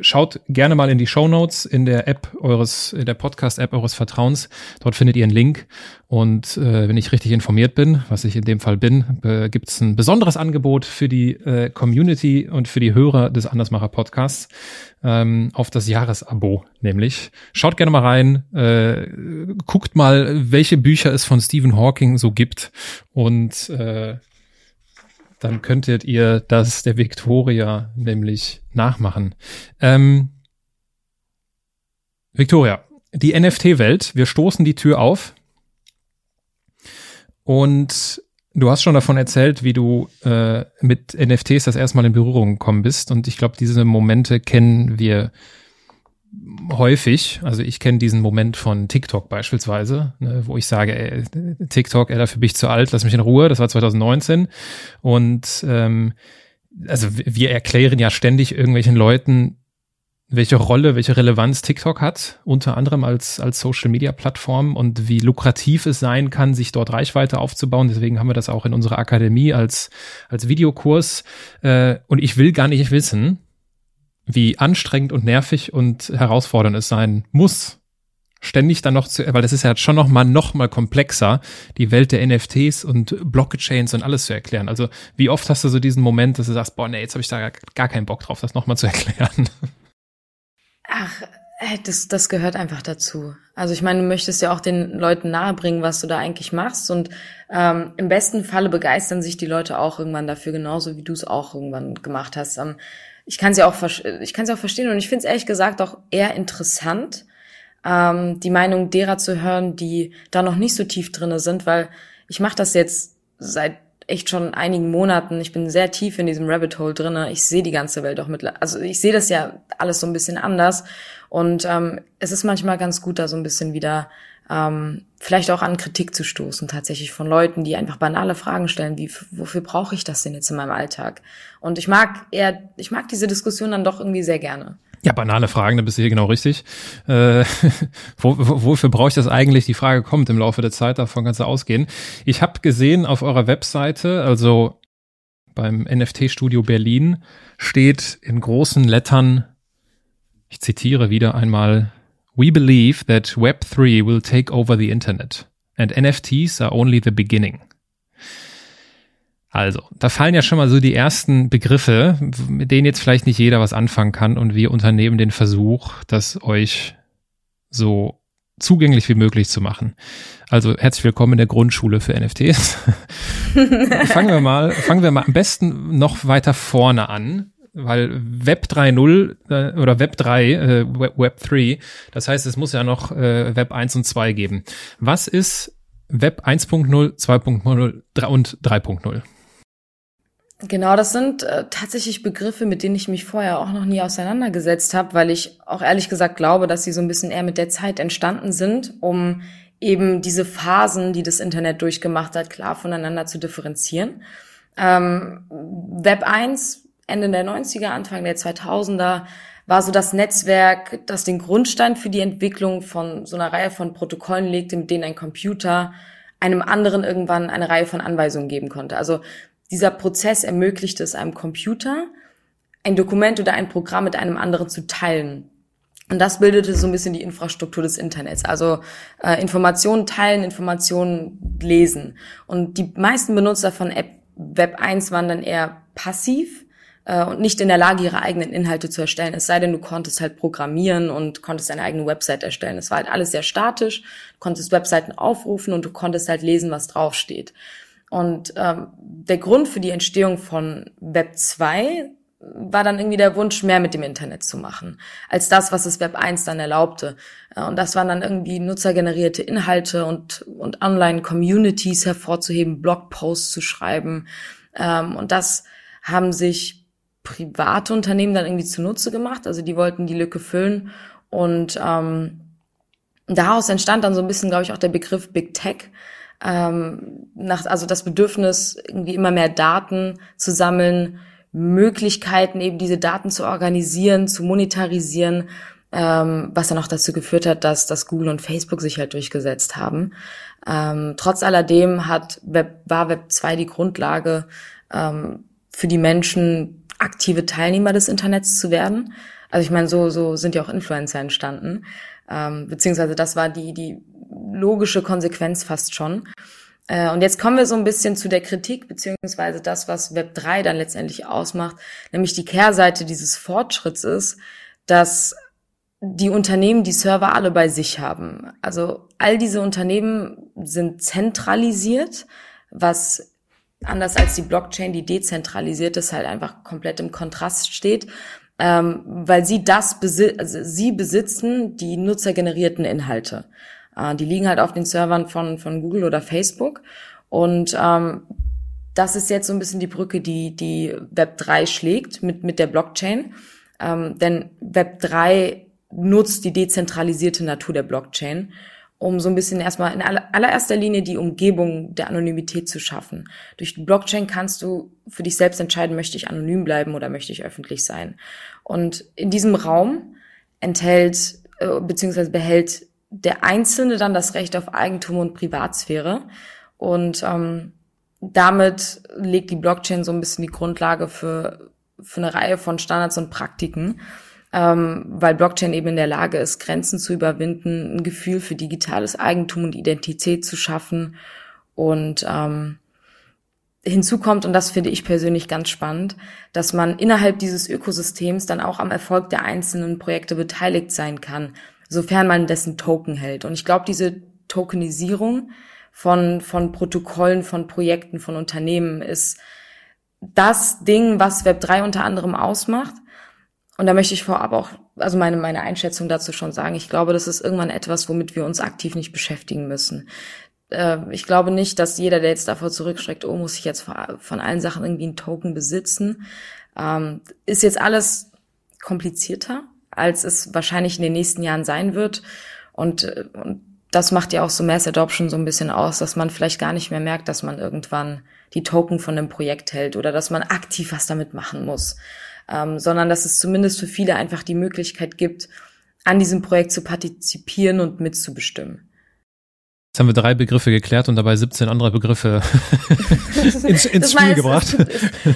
S3: schaut gerne mal in die Show Notes in der App eures, in der Podcast-App eures Vertrauens. Dort findet ihr einen Link. Und äh, wenn ich richtig informiert bin, was ich in dem Fall bin, äh, gibt es ein besonderes Angebot für die äh, Community und für die Hörer des Andersmacher Podcasts ähm, auf das Jahresabo. Nämlich schaut gerne mal rein, äh, guckt mal, welche Bücher es von Stephen Hawking so gibt und äh, dann könntet ihr das der Victoria nämlich nachmachen. Ähm, Victoria, die NFT-Welt, wir stoßen die Tür auf und du hast schon davon erzählt, wie du äh, mit NFTs das erstmal in Berührung gekommen bist und ich glaube, diese Momente kennen wir häufig, also ich kenne diesen Moment von TikTok beispielsweise, ne, wo ich sage, ey, TikTok, ey, dafür bin ich zu alt, lass mich in Ruhe, das war 2019 und ähm, also wir erklären ja ständig irgendwelchen Leuten, welche Rolle, welche Relevanz TikTok hat, unter anderem als, als Social-Media-Plattform und wie lukrativ es sein kann, sich dort Reichweite aufzubauen. Deswegen haben wir das auch in unserer Akademie als, als Videokurs. Äh, und ich will gar nicht wissen, wie anstrengend und nervig und herausfordernd es sein muss, ständig dann noch zu, weil das ist ja schon noch mal noch mal komplexer, die Welt der NFTs und Blockchains und alles zu erklären. Also wie oft hast du so diesen Moment, dass du sagst, boah, nee, jetzt habe ich da gar keinen Bock drauf, das noch mal zu erklären.
S1: Ach, Das, das gehört einfach dazu. Also ich meine, du möchtest ja auch den Leuten nahebringen, was du da eigentlich machst. Und ähm, im besten Falle begeistern sich die Leute auch irgendwann dafür, genauso wie du es auch irgendwann gemacht hast. Ähm, ich kann sie auch, ich kann sie auch verstehen und ich finde es ehrlich gesagt auch eher interessant, ähm, die Meinung derer zu hören, die da noch nicht so tief drinne sind, weil ich mache das jetzt seit echt schon einigen Monaten. Ich bin sehr tief in diesem Rabbit Hole drinne. Ich sehe die ganze Welt auch mit, also ich sehe das ja alles so ein bisschen anders. Und ähm, es ist manchmal ganz gut, da so ein bisschen wieder ähm, vielleicht auch an Kritik zu stoßen, tatsächlich von Leuten, die einfach banale Fragen stellen, wie wofür brauche ich das denn jetzt in meinem Alltag? Und ich mag eher, ich mag diese Diskussion dann doch irgendwie sehr gerne.
S3: Ja, banale Fragen, da bist du hier genau richtig. Äh, wo, wo, wofür brauche ich das eigentlich? Die Frage kommt im Laufe der Zeit, davon kannst du ausgehen. Ich habe gesehen auf eurer Webseite, also beim NFT-Studio Berlin, steht in großen Lettern, ich zitiere wieder einmal, We believe that Web3 will take over the Internet and NFTs are only the beginning. Also, da fallen ja schon mal so die ersten Begriffe, mit denen jetzt vielleicht nicht jeder was anfangen kann und wir unternehmen den Versuch, das euch so zugänglich wie möglich zu machen. Also herzlich willkommen in der Grundschule für NFTs. fangen wir mal, fangen wir mal am besten noch weiter vorne an, weil Web 3.0 äh, oder Web 3, äh, Web, Web 3, das heißt, es muss ja noch äh, Web 1 und 2 geben. Was ist Web 1.0, 2.0 und 3.0?
S1: Genau, das sind äh, tatsächlich Begriffe, mit denen ich mich vorher auch noch nie auseinandergesetzt habe, weil ich auch ehrlich gesagt glaube, dass sie so ein bisschen eher mit der Zeit entstanden sind, um eben diese Phasen, die das Internet durchgemacht hat, klar voneinander zu differenzieren. Ähm, Web 1, Ende der 90er, Anfang der 2000er, war so das Netzwerk, das den Grundstein für die Entwicklung von so einer Reihe von Protokollen legte, mit denen ein Computer einem anderen irgendwann eine Reihe von Anweisungen geben konnte. Also dieser Prozess ermöglicht es einem Computer, ein Dokument oder ein Programm mit einem anderen zu teilen. Und das bildete so ein bisschen die Infrastruktur des Internets. Also äh, Informationen teilen, Informationen lesen. Und die meisten Benutzer von App Web 1 waren dann eher passiv äh, und nicht in der Lage, ihre eigenen Inhalte zu erstellen. Es sei denn, du konntest halt programmieren und konntest deine eigene Website erstellen. Es war halt alles sehr statisch. Du konntest Webseiten aufrufen und du konntest halt lesen, was draufsteht. Und ähm, der Grund für die Entstehung von Web 2 war dann irgendwie der Wunsch, mehr mit dem Internet zu machen, als das, was das Web 1 dann erlaubte. Äh, und das waren dann irgendwie nutzergenerierte Inhalte und, und Online-Communities hervorzuheben, Blogposts zu schreiben. Ähm, und das haben sich private Unternehmen dann irgendwie zunutze gemacht. Also die wollten die Lücke füllen. Und ähm, daraus entstand dann so ein bisschen, glaube ich, auch der Begriff Big Tech, ähm, nach, also das Bedürfnis, irgendwie immer mehr Daten zu sammeln, Möglichkeiten, eben diese Daten zu organisieren, zu monetarisieren, ähm, was dann auch dazu geführt hat, dass, dass Google und Facebook sich halt durchgesetzt haben. Ähm, trotz alledem hat Web, war Web 2 die Grundlage ähm, für die Menschen, aktive Teilnehmer des Internets zu werden. Also ich meine, so, so sind ja auch Influencer entstanden. Ähm, beziehungsweise das war die, die logische Konsequenz fast schon. Äh, und jetzt kommen wir so ein bisschen zu der Kritik, beziehungsweise das, was Web 3 dann letztendlich ausmacht, nämlich die Kehrseite dieses Fortschritts ist, dass die Unternehmen die Server alle bei sich haben. Also all diese Unternehmen sind zentralisiert, was anders als die Blockchain, die dezentralisiert ist, halt einfach komplett im Kontrast steht ähm, weil sie das besi also sie besitzen die nutzergenerierten Inhalte. Äh, die liegen halt auf den Servern von von Google oder Facebook. Und ähm, das ist jetzt so ein bisschen die Brücke, die die Web 3 schlägt mit mit der Blockchain, ähm, denn Web 3 nutzt die dezentralisierte Natur der Blockchain um so ein bisschen erstmal in allererster Linie die Umgebung der Anonymität zu schaffen. Durch die Blockchain kannst du für dich selbst entscheiden, möchte ich anonym bleiben oder möchte ich öffentlich sein. Und in diesem Raum enthält äh, bzw. behält der Einzelne dann das Recht auf Eigentum und Privatsphäre. Und ähm, damit legt die Blockchain so ein bisschen die Grundlage für, für eine Reihe von Standards und Praktiken ähm, weil Blockchain eben in der Lage ist, Grenzen zu überwinden, ein Gefühl für digitales Eigentum und Identität zu schaffen und ähm, hinzu kommt, und das finde ich persönlich ganz spannend, dass man innerhalb dieses Ökosystems dann auch am Erfolg der einzelnen Projekte beteiligt sein kann, sofern man dessen Token hält. Und ich glaube, diese Tokenisierung von, von Protokollen, von Projekten, von Unternehmen ist das Ding, was Web3 unter anderem ausmacht. Und da möchte ich vorab auch, also meine, meine Einschätzung dazu schon sagen. Ich glaube, das ist irgendwann etwas, womit wir uns aktiv nicht beschäftigen müssen. Äh, ich glaube nicht, dass jeder, der jetzt davor zurückschreckt, oh, muss ich jetzt von allen Sachen irgendwie einen Token besitzen, ähm, ist jetzt alles komplizierter, als es wahrscheinlich in den nächsten Jahren sein wird. Und, äh, und das macht ja auch so Mass Adoption so ein bisschen aus, dass man vielleicht gar nicht mehr merkt, dass man irgendwann die Token von einem Projekt hält oder dass man aktiv was damit machen muss, ähm, sondern dass es zumindest für viele einfach die Möglichkeit gibt, an diesem Projekt zu partizipieren und mitzubestimmen.
S3: Jetzt haben wir drei Begriffe geklärt und dabei 17 andere Begriffe ins, ins Spiel gebracht.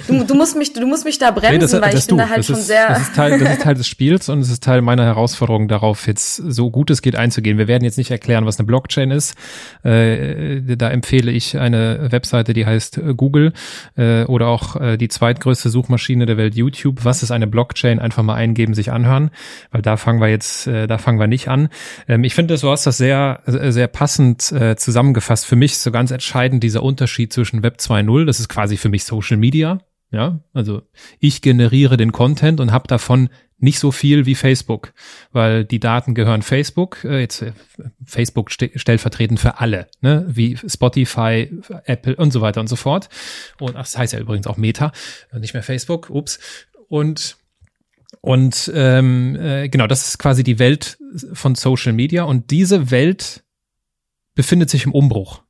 S1: du, du, musst mich, du musst mich da bremsen, nee, das, weil das ich bin du. da halt
S3: das
S1: schon
S3: ist,
S1: sehr.
S3: Das ist, Teil, das ist Teil des Spiels und es ist Teil meiner Herausforderung, darauf jetzt so gut es geht einzugehen. Wir werden jetzt nicht erklären, was eine Blockchain ist. Äh, da empfehle ich eine Webseite, die heißt äh, Google äh, oder auch äh, die zweitgrößte Suchmaschine der Welt YouTube. Was ist eine Blockchain? Einfach mal eingeben, sich anhören, weil da fangen wir jetzt, äh, da fangen wir nicht an. Ähm, ich finde, du hast das sehr, sehr passend äh, zusammengefasst, für mich so ganz entscheidend dieser Unterschied zwischen Web 2.0, das ist quasi für mich Social Media, ja, also ich generiere den Content und habe davon nicht so viel wie Facebook, weil die Daten gehören Facebook, äh, jetzt äh, Facebook st stellvertretend für alle, ne, wie Spotify, Apple und so weiter und so fort. Und ach, das heißt ja übrigens auch Meta, nicht mehr Facebook, ups. Und und ähm, äh, genau, das ist quasi die Welt von Social Media und diese Welt befindet sich im Umbruch.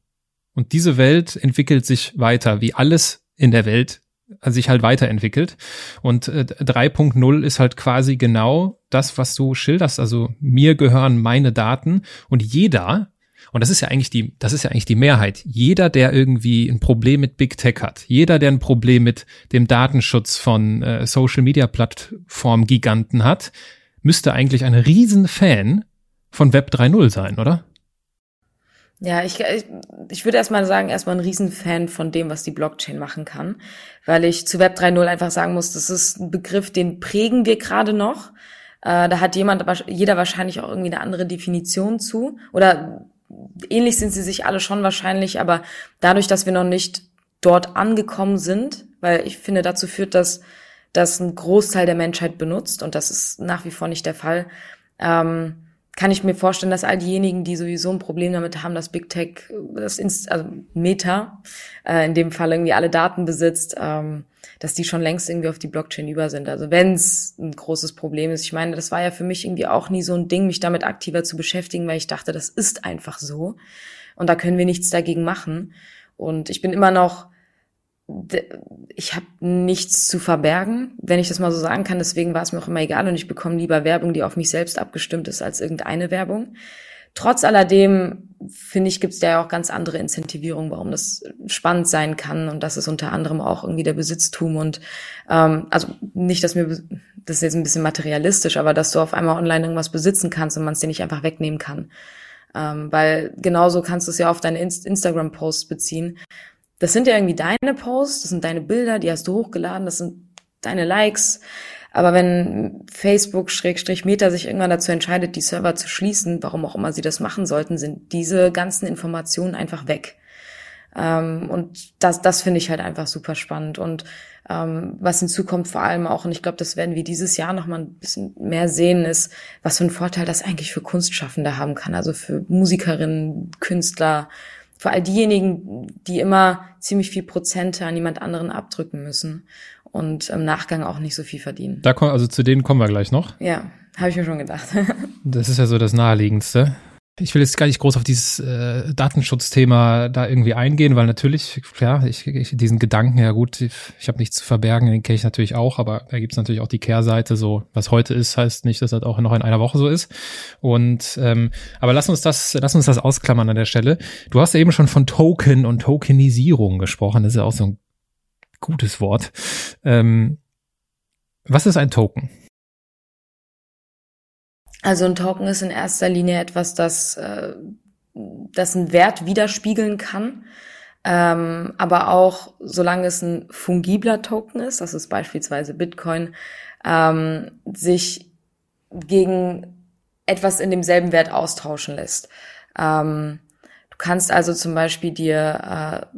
S3: Und diese Welt entwickelt sich weiter, wie alles in der Welt sich halt weiterentwickelt. Und äh, 3.0 ist halt quasi genau das, was du schilderst. Also mir gehören meine Daten und jeder, und das ist ja eigentlich die, das ist ja eigentlich die Mehrheit. Jeder, der irgendwie ein Problem mit Big Tech hat, jeder, der ein Problem mit dem Datenschutz von äh, Social Media Plattform Giganten hat, müsste eigentlich ein Riesenfan von Web 3.0 sein, oder?
S1: Ja, ich, ich, ich würde erstmal sagen, erstmal ein Riesenfan von dem, was die Blockchain machen kann, weil ich zu Web 3.0 einfach sagen muss, das ist ein Begriff, den prägen wir gerade noch. Äh, da hat jemand, jeder wahrscheinlich auch irgendwie eine andere Definition zu. Oder ähnlich sind sie sich alle schon wahrscheinlich, aber dadurch, dass wir noch nicht dort angekommen sind, weil ich finde, dazu führt das, dass ein Großteil der Menschheit benutzt und das ist nach wie vor nicht der Fall. Ähm, kann ich mir vorstellen, dass all diejenigen, die sowieso ein Problem damit haben, dass Big Tech, das Inst also Meta, äh, in dem Fall irgendwie alle Daten besitzt, ähm, dass die schon längst irgendwie auf die Blockchain über sind. Also wenn es ein großes Problem ist. Ich meine, das war ja für mich irgendwie auch nie so ein Ding, mich damit aktiver zu beschäftigen, weil ich dachte, das ist einfach so. Und da können wir nichts dagegen machen. Und ich bin immer noch ich habe nichts zu verbergen, wenn ich das mal so sagen kann. Deswegen war es mir auch immer egal und ich bekomme lieber Werbung, die auf mich selbst abgestimmt ist, als irgendeine Werbung. Trotz alledem, finde ich, gibt es ja auch ganz andere Incentivierungen, warum das spannend sein kann. Und das ist unter anderem auch irgendwie der Besitztum und ähm, also nicht, dass mir das ist jetzt ein bisschen materialistisch, aber dass du auf einmal online irgendwas besitzen kannst und man es dir nicht einfach wegnehmen kann. Ähm, weil genauso kannst du es ja auf deine Inst Instagram-Posts beziehen das sind ja irgendwie deine Posts, das sind deine Bilder, die hast du hochgeladen, das sind deine Likes. Aber wenn Facebook Schrägstrich Meta sich irgendwann dazu entscheidet, die Server zu schließen, warum auch immer sie das machen sollten, sind diese ganzen Informationen einfach weg. Ähm, und das, das finde ich halt einfach super spannend. Und ähm, was hinzukommt vor allem auch, und ich glaube, das werden wir dieses Jahr noch mal ein bisschen mehr sehen, ist, was für einen Vorteil das eigentlich für Kunstschaffende haben kann. Also für Musikerinnen, Künstler, für all diejenigen, die immer ziemlich viel Prozente an jemand anderen abdrücken müssen und im Nachgang auch nicht so viel verdienen.
S3: Da kommen, also zu denen kommen wir gleich noch.
S1: Ja, habe ich mir schon gedacht.
S3: das ist ja so das Naheliegendste. Ich will jetzt gar nicht groß auf dieses äh, Datenschutzthema da irgendwie eingehen, weil natürlich, klar, ich, ich diesen Gedanken, ja gut, ich, ich habe nichts zu verbergen, den kenne ich natürlich auch, aber da gibt's natürlich auch die Kehrseite, so was heute ist, heißt nicht, dass das auch noch in einer Woche so ist. Und ähm, aber lass uns das, lass uns das ausklammern an der Stelle. Du hast ja eben schon von Token und Tokenisierung gesprochen, das ist ja auch so ein gutes Wort. Ähm, was ist ein Token?
S1: Also ein Token ist in erster Linie etwas, das, äh, das einen Wert widerspiegeln kann. ähm, aber auch solange es ein fungibler Token ist, das ist beispielsweise Bitcoin, ähm, sich gegen etwas in demselben Wert austauschen lässt. Ähm, du kannst also zum Beispiel dir, äh,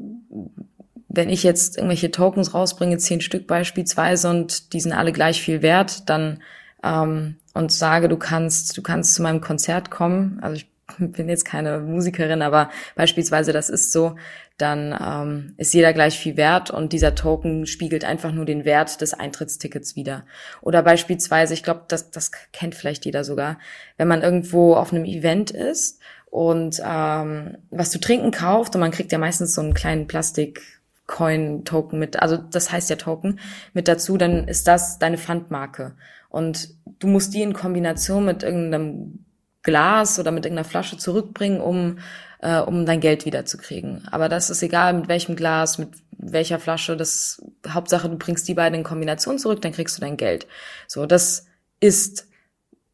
S1: wenn ich jetzt irgendwelche Tokens rausbringe, zehn Stück beispielsweise und die sind alle gleich viel wert, dann ähm, und sage, du kannst, du kannst zu meinem Konzert kommen. Also ich bin jetzt keine Musikerin, aber beispielsweise das ist so, dann ähm, ist jeder gleich viel wert und dieser Token spiegelt einfach nur den Wert des Eintrittstickets wieder. Oder beispielsweise, ich glaube, das, das kennt vielleicht jeder sogar, wenn man irgendwo auf einem Event ist und ähm, was zu trinken kauft und man kriegt ja meistens so einen kleinen Plastik Coin-Token mit, also das heißt ja Token, mit dazu, dann ist das deine Pfandmarke. Und du musst die in Kombination mit irgendeinem Glas oder mit irgendeiner Flasche zurückbringen, um, äh, um dein Geld wiederzukriegen. Aber das ist egal, mit welchem Glas, mit welcher Flasche, das Hauptsache, du bringst die beiden in Kombination zurück, dann kriegst du dein Geld. So, das ist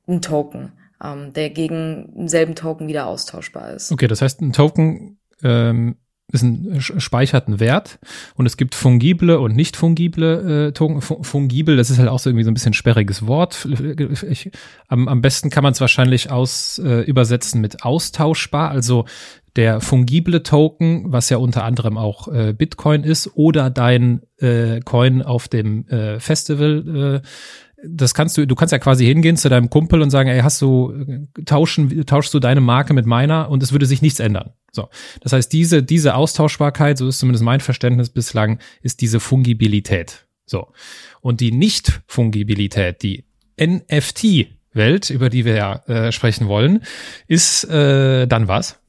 S1: ein Token, ähm, der gegen denselben Token wieder austauschbar ist.
S3: Okay, das heißt, ein Token ähm, ist ein speichert einen Wert und es gibt fungible und nicht fungible äh, Token. Fungibel, das ist halt auch so irgendwie so ein bisschen sperriges Wort. Ich, am, am besten kann man es wahrscheinlich aus äh, übersetzen mit austauschbar, also der fungible Token, was ja unter anderem auch äh, Bitcoin ist, oder dein äh, Coin auf dem äh, Festival äh, das kannst du, du kannst ja quasi hingehen zu deinem Kumpel und sagen, ey, hast du, tauschen, tauschst du deine Marke mit meiner und es würde sich nichts ändern. So. Das heißt, diese, diese Austauschbarkeit, so ist zumindest mein Verständnis bislang, ist diese Fungibilität. So. Und die Nicht-Fungibilität, die NFT-Welt, über die wir ja äh, sprechen wollen, ist äh, dann was?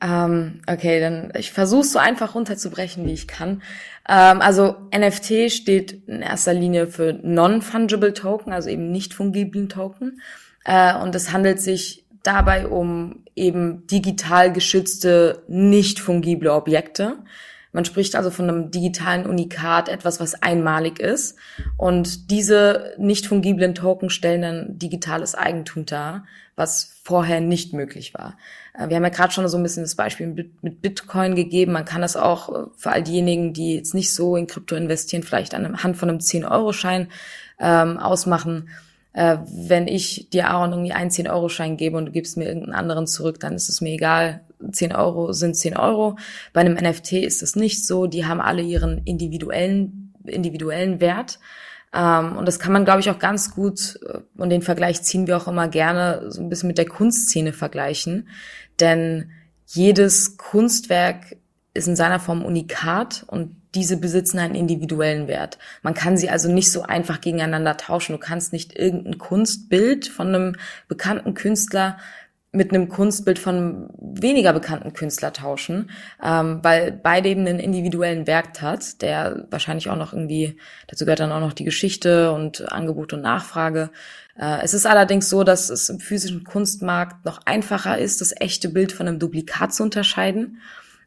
S1: Ähm, okay, dann ich versuche so einfach runterzubrechen, wie ich kann. Ähm, also NFT steht in erster Linie für Non-Fungible Token, also eben nicht fungiblen Token. Äh, und es handelt sich dabei um eben digital geschützte, nicht fungible Objekte. Man spricht also von einem digitalen Unikat, etwas, was einmalig ist. Und diese nicht fungiblen Token stellen dann digitales Eigentum dar, was vorher nicht möglich war. Äh, wir haben ja gerade schon so ein bisschen das Beispiel mit Bitcoin gegeben. Man kann das auch äh, für all diejenigen, die jetzt nicht so in Krypto investieren, vielleicht anhand von einem 10-Euro-Schein ähm, ausmachen. Äh, wenn ich dir Aaron irgendwie einen 10-Euro-Schein gebe und du gibst mir irgendeinen anderen zurück, dann ist es mir egal. 10 Euro sind 10 Euro. Bei einem NFT ist es nicht so. Die haben alle ihren individuellen, individuellen Wert. Ähm, und das kann man, glaube ich, auch ganz gut, äh, und den Vergleich ziehen wir auch immer gerne, so ein bisschen mit der Kunstszene vergleichen. Denn jedes Kunstwerk ist in seiner Form unikat und diese besitzen einen individuellen Wert. Man kann sie also nicht so einfach gegeneinander tauschen. Du kannst nicht irgendein Kunstbild von einem bekannten Künstler mit einem Kunstbild von weniger bekannten Künstler tauschen, ähm, weil beide eben einen individuellen Wert hat, der wahrscheinlich auch noch irgendwie, dazu gehört dann auch noch die Geschichte und Angebot und Nachfrage. Äh, es ist allerdings so, dass es im physischen Kunstmarkt noch einfacher ist, das echte Bild von einem Duplikat zu unterscheiden.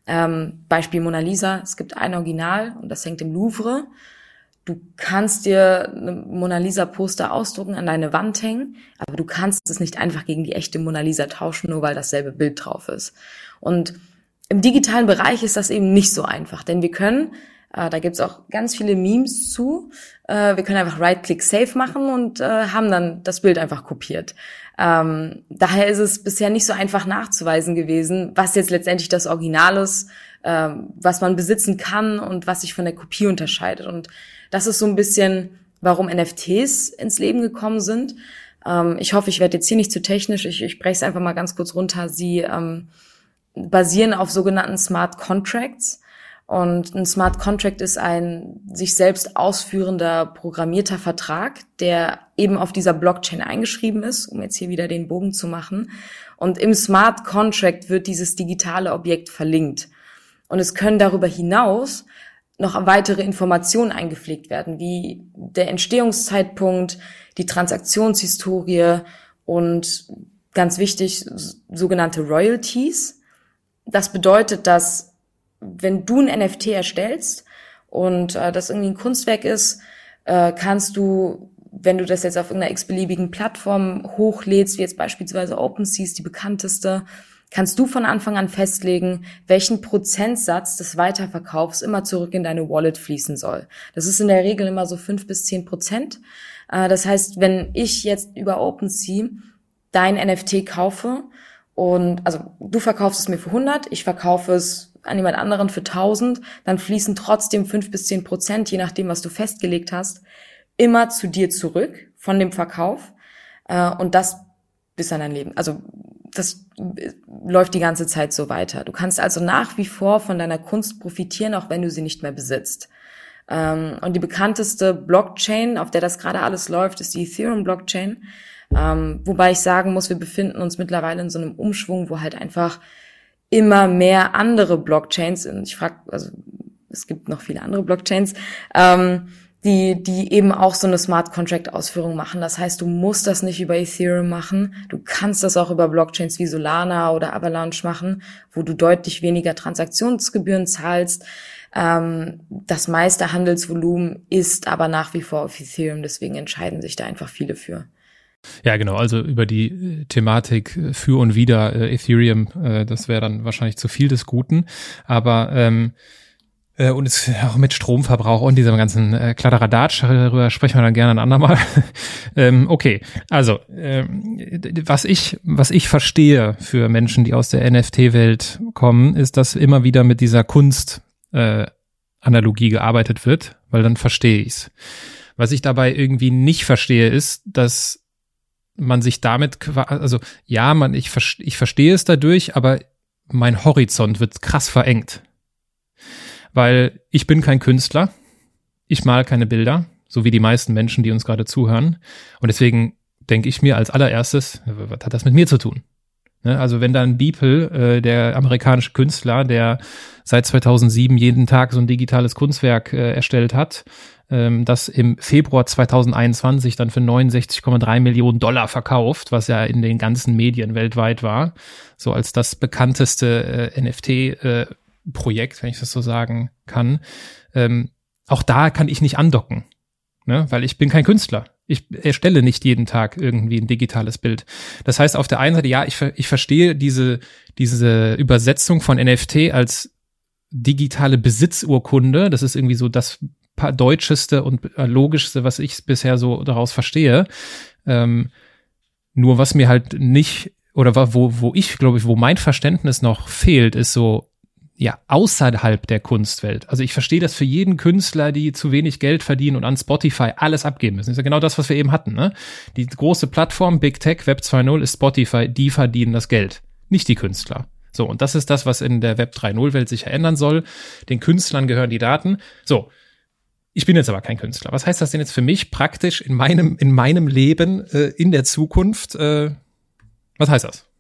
S1: Ähm, Beispiel Mona Lisa, es gibt ein Original und das hängt im Louvre. Du kannst dir eine Mona Lisa Poster ausdrucken, an deine Wand hängen, aber du kannst es nicht einfach gegen die echte Mona Lisa tauschen, nur weil dasselbe Bild drauf ist. Und im digitalen Bereich ist das eben nicht so einfach, denn wir können, äh, da gibt's auch ganz viele Memes zu, äh, wir können einfach Right-Click Save machen und äh, haben dann das Bild einfach kopiert. Ähm, daher ist es bisher nicht so einfach nachzuweisen gewesen, was jetzt letztendlich das Original ist, äh, was man besitzen kann und was sich von der Kopie unterscheidet. Und das ist so ein bisschen, warum NFTs ins Leben gekommen sind. Ähm, ich hoffe, ich werde jetzt hier nicht zu technisch. Ich, ich breche es einfach mal ganz kurz runter. Sie ähm, basieren auf sogenannten Smart Contracts. Und ein Smart Contract ist ein sich selbst ausführender programmierter Vertrag, der eben auf dieser Blockchain eingeschrieben ist, um jetzt hier wieder den Bogen zu machen. Und im Smart Contract wird dieses digitale Objekt verlinkt. Und es können darüber hinaus noch weitere Informationen eingepflegt werden, wie der Entstehungszeitpunkt, die Transaktionshistorie und ganz wichtig, sogenannte Royalties. Das bedeutet, dass wenn du ein NFT erstellst und äh, das irgendwie ein Kunstwerk ist, äh, kannst du, wenn du das jetzt auf irgendeiner x-beliebigen Plattform hochlädst, wie jetzt beispielsweise OpenSea ist die bekannteste, kannst du von Anfang an festlegen, welchen Prozentsatz des Weiterverkaufs immer zurück in deine Wallet fließen soll. Das ist in der Regel immer so fünf bis zehn Prozent. Äh, das heißt, wenn ich jetzt über OpenSea dein NFT kaufe und also du verkaufst es mir für 100, ich verkaufe es an jemand anderen für 1000, dann fließen trotzdem fünf bis zehn Prozent, je nachdem, was du festgelegt hast, immer zu dir zurück von dem Verkauf. Äh, und das bis an dein Leben. Also das läuft die ganze Zeit so weiter. Du kannst also nach wie vor von deiner Kunst profitieren, auch wenn du sie nicht mehr besitzt. Ähm, und die bekannteste Blockchain, auf der das gerade alles läuft, ist die Ethereum-Blockchain. Ähm, wobei ich sagen muss, wir befinden uns mittlerweile in so einem Umschwung, wo halt einfach immer mehr andere Blockchains, ich frage, also es gibt noch viele andere Blockchains, ähm, die, die eben auch so eine Smart Contract Ausführung machen. Das heißt, du musst das nicht über Ethereum machen. Du kannst das auch über Blockchains wie Solana oder Avalanche machen, wo du deutlich weniger Transaktionsgebühren zahlst. Ähm, das meiste Handelsvolumen ist aber nach wie vor auf Ethereum. Deswegen entscheiden sich da einfach viele für.
S3: Ja, genau. Also über die äh, Thematik für und wieder äh, Ethereum, äh, das wäre dann wahrscheinlich zu viel des Guten. Aber ähm, äh, und es auch mit Stromverbrauch und diesem ganzen äh, Kladderadatsch, darüber sprechen wir dann gerne ein andermal. ähm, okay, also ähm, was ich was ich verstehe für Menschen, die aus der NFT-Welt kommen, ist, dass immer wieder mit dieser Kunst äh, Analogie gearbeitet wird, weil dann verstehe ich's. Was ich dabei irgendwie nicht verstehe, ist, dass man sich damit, also ja, man, ich, ich verstehe es dadurch, aber mein Horizont wird krass verengt weil ich bin kein Künstler, ich mal keine Bilder, so wie die meisten Menschen, die uns gerade zuhören. Und deswegen denke ich mir als allererstes, was hat das mit mir zu tun? Ne, also wenn dann Beeple, äh, der amerikanische Künstler, der seit 2007 jeden Tag so ein digitales Kunstwerk äh, erstellt hat, ähm, das im Februar 2021 dann für 69,3 Millionen Dollar verkauft, was ja in den ganzen Medien weltweit war, so als das bekannteste äh, NFT Projekt, wenn ich das so sagen kann, ähm, auch da kann ich nicht andocken, ne? weil ich bin kein Künstler. Ich erstelle nicht jeden Tag irgendwie ein digitales Bild. Das heißt, auf der einen Seite, ja, ich, ich verstehe diese, diese Übersetzung von NFT als digitale Besitzurkunde. Das ist irgendwie so das deutscheste und logischste, was ich bisher so daraus verstehe. Ähm, nur was mir halt nicht, oder wo, wo ich, glaube ich, wo mein Verständnis noch fehlt, ist so, ja, außerhalb der Kunstwelt. Also ich verstehe das für jeden Künstler, die zu wenig Geld verdienen und an Spotify alles abgeben müssen. Das ist ja genau das, was wir eben hatten. Ne? Die große Plattform Big Tech Web 2.0 ist Spotify, die verdienen das Geld, nicht die Künstler. So, und das ist das, was in der Web 3.0 Welt sich ändern soll. Den Künstlern gehören die Daten. So, ich bin jetzt aber kein Künstler. Was heißt das denn jetzt für mich praktisch in meinem, in meinem Leben äh, in der Zukunft? Äh, was heißt das?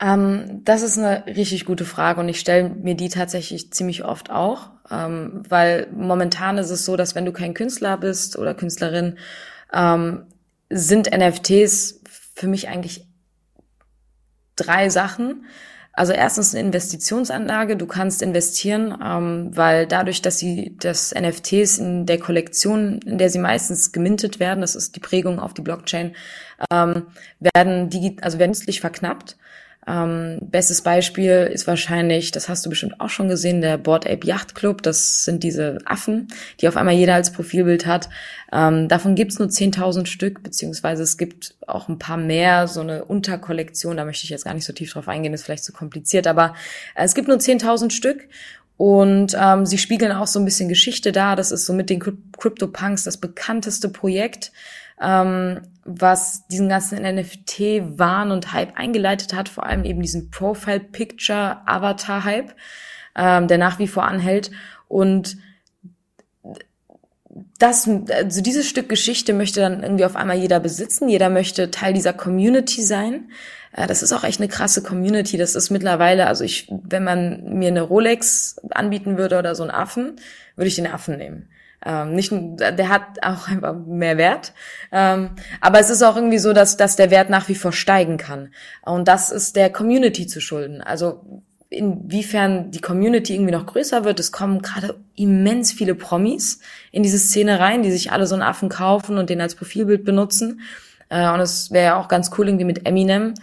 S1: Ähm, das ist eine richtig gute Frage und ich stelle mir die tatsächlich ziemlich oft auch, ähm, weil momentan ist es so, dass wenn du kein Künstler bist oder Künstlerin, ähm, sind NFTs für mich eigentlich drei Sachen. Also erstens eine Investitionsanlage. Du kannst investieren, ähm, weil dadurch, dass sie das NFTs in der Kollektion, in der sie meistens gemintet werden, das ist die Prägung auf die Blockchain, ähm, werden die, also werden nützlich verknappt. Ähm, bestes Beispiel ist wahrscheinlich, das hast du bestimmt auch schon gesehen, der Board Ape Yacht Club. Das sind diese Affen, die auf einmal jeder als Profilbild hat. Ähm, davon gibt's nur 10.000 Stück, beziehungsweise es gibt auch ein paar mehr, so eine Unterkollektion. Da möchte ich jetzt gar nicht so tief drauf eingehen, ist vielleicht zu kompliziert, aber äh, es gibt nur 10.000 Stück. Und ähm, sie spiegeln auch so ein bisschen Geschichte da. Das ist so mit den CryptoPunks das bekannteste Projekt ähm, was diesen ganzen NFT-Wahn und Hype eingeleitet hat, vor allem eben diesen Profile-Picture-Avatar-Hype, ähm, der nach wie vor anhält. Und das, also dieses Stück Geschichte möchte dann irgendwie auf einmal jeder besitzen. Jeder möchte Teil dieser Community sein. Äh, das ist auch echt eine krasse Community. Das ist mittlerweile, also ich, wenn man mir eine Rolex anbieten würde oder so einen Affen, würde ich den Affen nehmen. Ähm, nicht, der hat auch einfach mehr Wert. Ähm, aber es ist auch irgendwie so, dass, dass der Wert nach wie vor steigen kann. Und das ist der Community zu schulden. Also inwiefern die Community irgendwie noch größer wird. Es kommen gerade immens viele Promis in diese Szene rein, die sich alle so einen Affen kaufen und den als Profilbild benutzen. Äh, und es wäre ja auch ganz cool irgendwie mit Eminem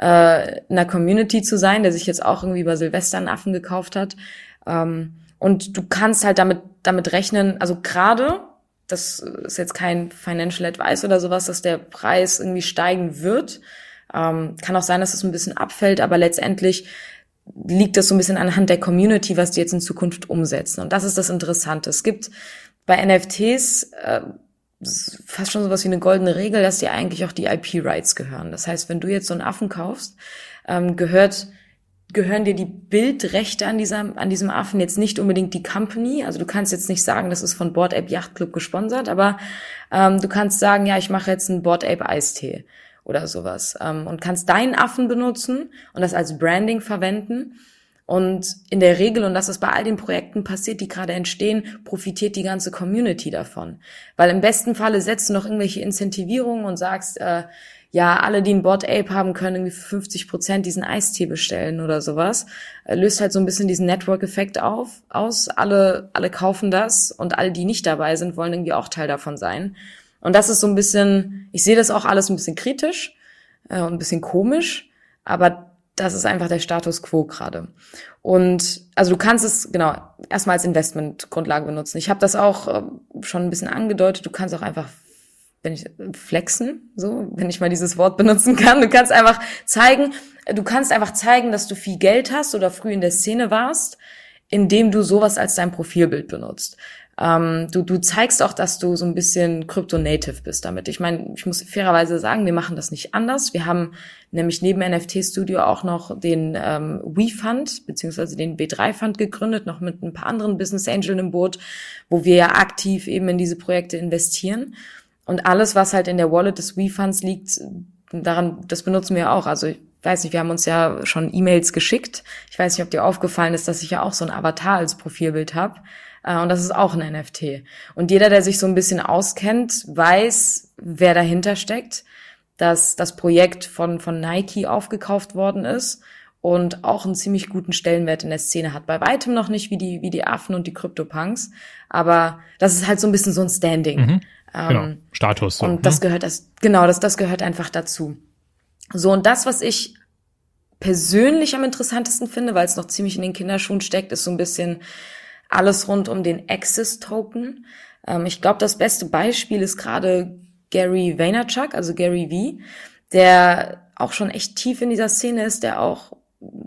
S1: äh, in einer Community zu sein, der sich jetzt auch irgendwie über Silvester einen Affen gekauft hat. Ähm, und du kannst halt damit, damit rechnen, also gerade, das ist jetzt kein Financial Advice oder sowas, dass der Preis irgendwie steigen wird. Ähm, kann auch sein, dass es ein bisschen abfällt, aber letztendlich liegt das so ein bisschen anhand der Community, was die jetzt in Zukunft umsetzen. Und das ist das Interessante. Es gibt bei NFTs äh, fast schon sowas wie eine goldene Regel, dass dir eigentlich auch die IP-Rights gehören. Das heißt, wenn du jetzt so einen Affen kaufst, ähm, gehört gehören dir die Bildrechte an, dieser, an diesem Affen jetzt nicht unbedingt die Company. Also du kannst jetzt nicht sagen, das ist von Board Ape Yacht Club gesponsert, aber ähm, du kannst sagen, ja, ich mache jetzt einen Board Ape Eistee oder sowas ähm, und kannst deinen Affen benutzen und das als Branding verwenden. Und in der Regel, und das ist bei all den Projekten passiert, die gerade entstehen, profitiert die ganze Community davon. Weil im besten Falle setzt du noch irgendwelche Incentivierungen und sagst, äh, ja, alle, die ein Bot Ape haben, können irgendwie für 50 Prozent diesen Eistee bestellen oder sowas. Äh, löst halt so ein bisschen diesen Network-Effekt auf, aus. Alle, alle kaufen das und alle, die nicht dabei sind, wollen irgendwie auch Teil davon sein. Und das ist so ein bisschen, ich sehe das auch alles ein bisschen kritisch äh, und ein bisschen komisch, aber das ist einfach der Status quo gerade. Und also du kannst es genau erstmal als Investmentgrundlage benutzen. Ich habe das auch äh, schon ein bisschen angedeutet. Du kannst auch einfach wenn ich flexen, so, wenn ich mal dieses Wort benutzen kann. Du kannst einfach zeigen, du kannst einfach zeigen, dass du viel Geld hast oder früh in der Szene warst, indem du sowas als dein Profilbild benutzt. Ähm, du, du zeigst auch, dass du so ein bisschen Crypto-Native bist damit. Ich meine, ich muss fairerweise sagen, wir machen das nicht anders. Wir haben nämlich neben NFT Studio auch noch den ähm, We-Fund, beziehungsweise den B3-Fund gegründet, noch mit ein paar anderen Business Angels im Boot, wo wir ja aktiv eben in diese Projekte investieren. Und alles, was halt in der Wallet des We-Funds liegt, daran, das benutzen wir auch. Also ich weiß nicht, wir haben uns ja schon E-Mails geschickt. Ich weiß nicht, ob dir aufgefallen ist, dass ich ja auch so ein Avatar als Profilbild habe. Äh, und das ist auch ein NFT. Und jeder, der sich so ein bisschen auskennt, weiß, wer dahinter steckt, dass das Projekt von, von Nike aufgekauft worden ist und auch einen ziemlich guten Stellenwert in der Szene hat. Bei weitem noch nicht wie die, wie die Affen und die Crypto-Punks, aber das ist halt so ein bisschen so ein Standing. Mhm.
S3: Genau. Ähm, Status.
S1: So. Und das hm? gehört das, genau, das, das gehört einfach dazu. So, und das, was ich persönlich am interessantesten finde, weil es noch ziemlich in den Kinderschuhen steckt, ist so ein bisschen alles rund um den Access-Token. Ähm, ich glaube, das beste Beispiel ist gerade Gary Vaynerchuk, also Gary V, der auch schon echt tief in dieser Szene ist, der auch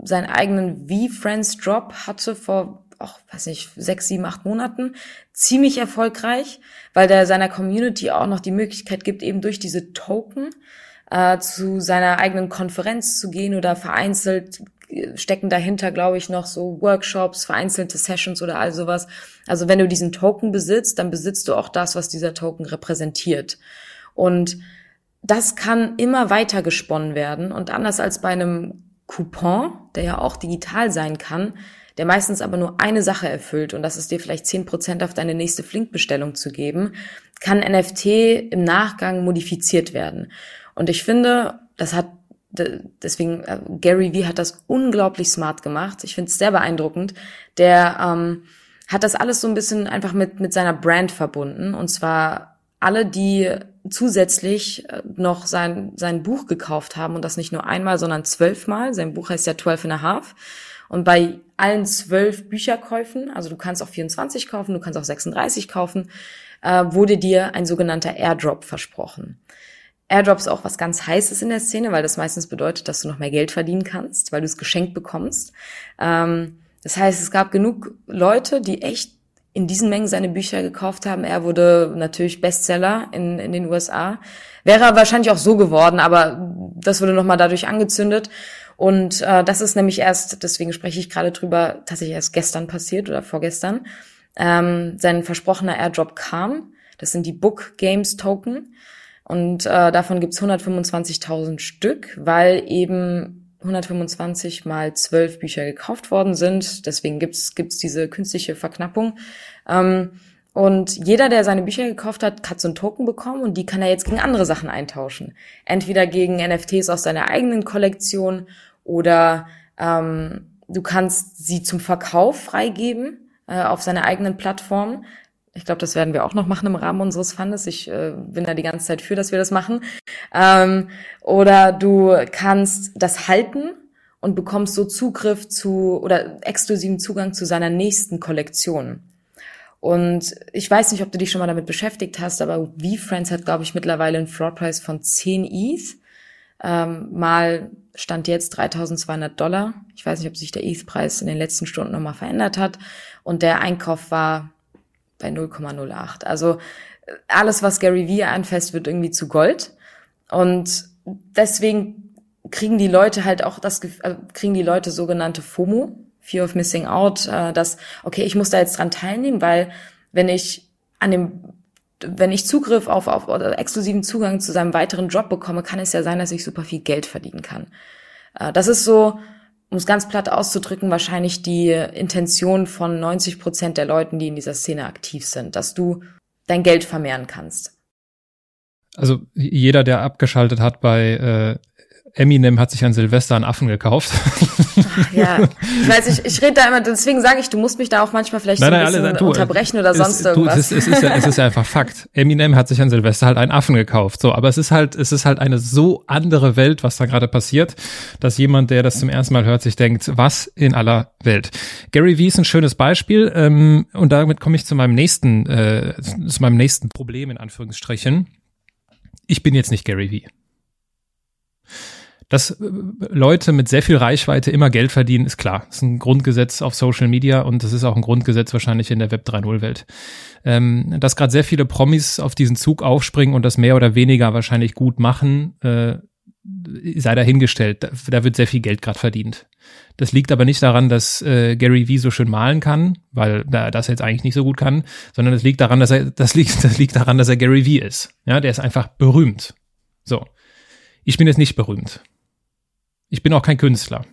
S1: seinen eigenen V-Friends-Drop hatte vor auch, weiß nicht, sechs, sieben, acht Monaten ziemlich erfolgreich, weil der seiner Community auch noch die Möglichkeit gibt, eben durch diese Token äh, zu seiner eigenen Konferenz zu gehen oder vereinzelt stecken dahinter, glaube ich, noch so Workshops, vereinzelte Sessions oder all sowas. Also wenn du diesen Token besitzt, dann besitzt du auch das, was dieser Token repräsentiert. Und das kann immer weiter gesponnen werden. Und anders als bei einem Coupon, der ja auch digital sein kann, der meistens aber nur eine Sache erfüllt und das ist dir vielleicht zehn Prozent auf deine nächste Flink-Bestellung zu geben, kann NFT im Nachgang modifiziert werden. Und ich finde, das hat deswegen äh, Gary Vee hat das unglaublich smart gemacht. Ich finde es sehr beeindruckend. Der ähm, hat das alles so ein bisschen einfach mit mit seiner Brand verbunden und zwar alle, die zusätzlich äh, noch sein sein Buch gekauft haben und das nicht nur einmal, sondern zwölfmal. Sein Buch heißt ja Twelve and a Half. Und bei allen zwölf Bücherkäufen, also du kannst auch 24 kaufen, du kannst auch 36 kaufen, äh, wurde dir ein sogenannter Airdrop versprochen. Airdrop ist auch was ganz Heißes in der Szene, weil das meistens bedeutet, dass du noch mehr Geld verdienen kannst, weil du es geschenkt bekommst. Ähm, das heißt, es gab genug Leute, die echt in diesen Mengen seine Bücher gekauft haben. Er wurde natürlich Bestseller in, in den USA. Wäre er wahrscheinlich auch so geworden, aber das wurde nochmal dadurch angezündet. Und äh, das ist nämlich erst, deswegen spreche ich gerade drüber, tatsächlich erst gestern passiert oder vorgestern. Ähm, sein versprochener Airdrop kam. Das sind die Book Games Token. Und äh, davon gibt's 125.000 Stück, weil eben 125 mal 12 Bücher gekauft worden sind. Deswegen gibt's gibt's diese künstliche Verknappung. Ähm, und jeder, der seine Bücher gekauft hat, hat so einen Token bekommen und die kann er jetzt gegen andere Sachen eintauschen. Entweder gegen NFTs aus seiner eigenen Kollektion oder ähm, du kannst sie zum Verkauf freigeben äh, auf seiner eigenen Plattform. Ich glaube, das werden wir auch noch machen im Rahmen unseres Fundes. Ich äh, bin da die ganze Zeit für, dass wir das machen. Ähm, oder du kannst das halten und bekommst so Zugriff zu oder exklusiven Zugang zu seiner nächsten Kollektion. Und ich weiß nicht, ob du dich schon mal damit beschäftigt hast, aber VFriends hat, glaube ich, mittlerweile einen Floorpreis von 10 ETH. Ähm, mal stand jetzt 3200 Dollar. Ich weiß nicht, ob sich der ETH-Preis in den letzten Stunden nochmal verändert hat. Und der Einkauf war bei 0,08. Also alles, was Gary Vee anfasst, wird irgendwie zu Gold. Und deswegen kriegen die Leute halt auch das, äh, kriegen die Leute sogenannte FOMO, Fear of Missing Out, äh, dass, okay, ich muss da jetzt dran teilnehmen, weil wenn ich an dem, wenn ich Zugriff auf, auf oder exklusiven Zugang zu seinem weiteren Job bekomme, kann es ja sein, dass ich super viel Geld verdienen kann. Äh, das ist so, um es ganz platt auszudrücken, wahrscheinlich die Intention von 90 Prozent der Leuten, die in dieser Szene aktiv sind, dass du dein Geld vermehren kannst.
S3: Also jeder, der abgeschaltet hat bei äh, Eminem hat sich an Silvester einen Affen gekauft.
S1: Ach, ja, ich weiß, ich, ich rede da immer, deswegen sage ich, du musst mich da auch manchmal vielleicht nein, so ein nein, bisschen alle, du, unterbrechen oder sonst
S3: es,
S1: irgendwas.
S3: Du, es, ist, es, ist ja, es ist einfach Fakt. Eminem hat sich an Silvester halt einen Affen gekauft. So, aber es ist halt, es ist halt eine so andere Welt, was da gerade passiert, dass jemand, der das zum ersten Mal hört, sich denkt, was in aller Welt. Gary Vee ist ein schönes Beispiel ähm, und damit komme ich zu meinem nächsten, äh, zu meinem nächsten Problem in Anführungsstrichen. Ich bin jetzt nicht Gary Vee. Dass äh, Leute mit sehr viel Reichweite immer Geld verdienen, ist klar. Das ist ein Grundgesetz auf Social Media und das ist auch ein Grundgesetz wahrscheinlich in der Web 3.0 Welt. Ähm, dass gerade sehr viele Promis auf diesen Zug aufspringen und das mehr oder weniger wahrscheinlich gut machen, äh, sei dahingestellt. Da, da wird sehr viel Geld gerade verdient. Das liegt aber nicht daran, dass äh, Gary Vee so schön malen kann, weil er das jetzt eigentlich nicht so gut kann, sondern es liegt daran, dass er das liegt das liegt daran, dass er Gary Vee ist. Ja, der ist einfach berühmt. So. Ich bin jetzt nicht berühmt. Ich bin auch kein Künstler.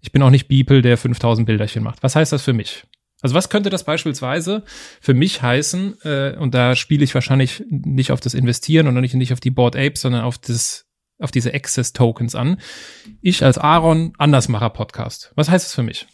S3: Ich bin auch nicht Beeple, der 5000 Bilderchen macht. Was heißt das für mich? Also was könnte das beispielsweise für mich heißen? Äh, und da spiele ich wahrscheinlich nicht auf das Investieren und nicht, nicht auf die Board Apes, sondern auf das, auf diese Access Tokens an. Ich als Aaron Andersmacher Podcast. Was heißt das für mich?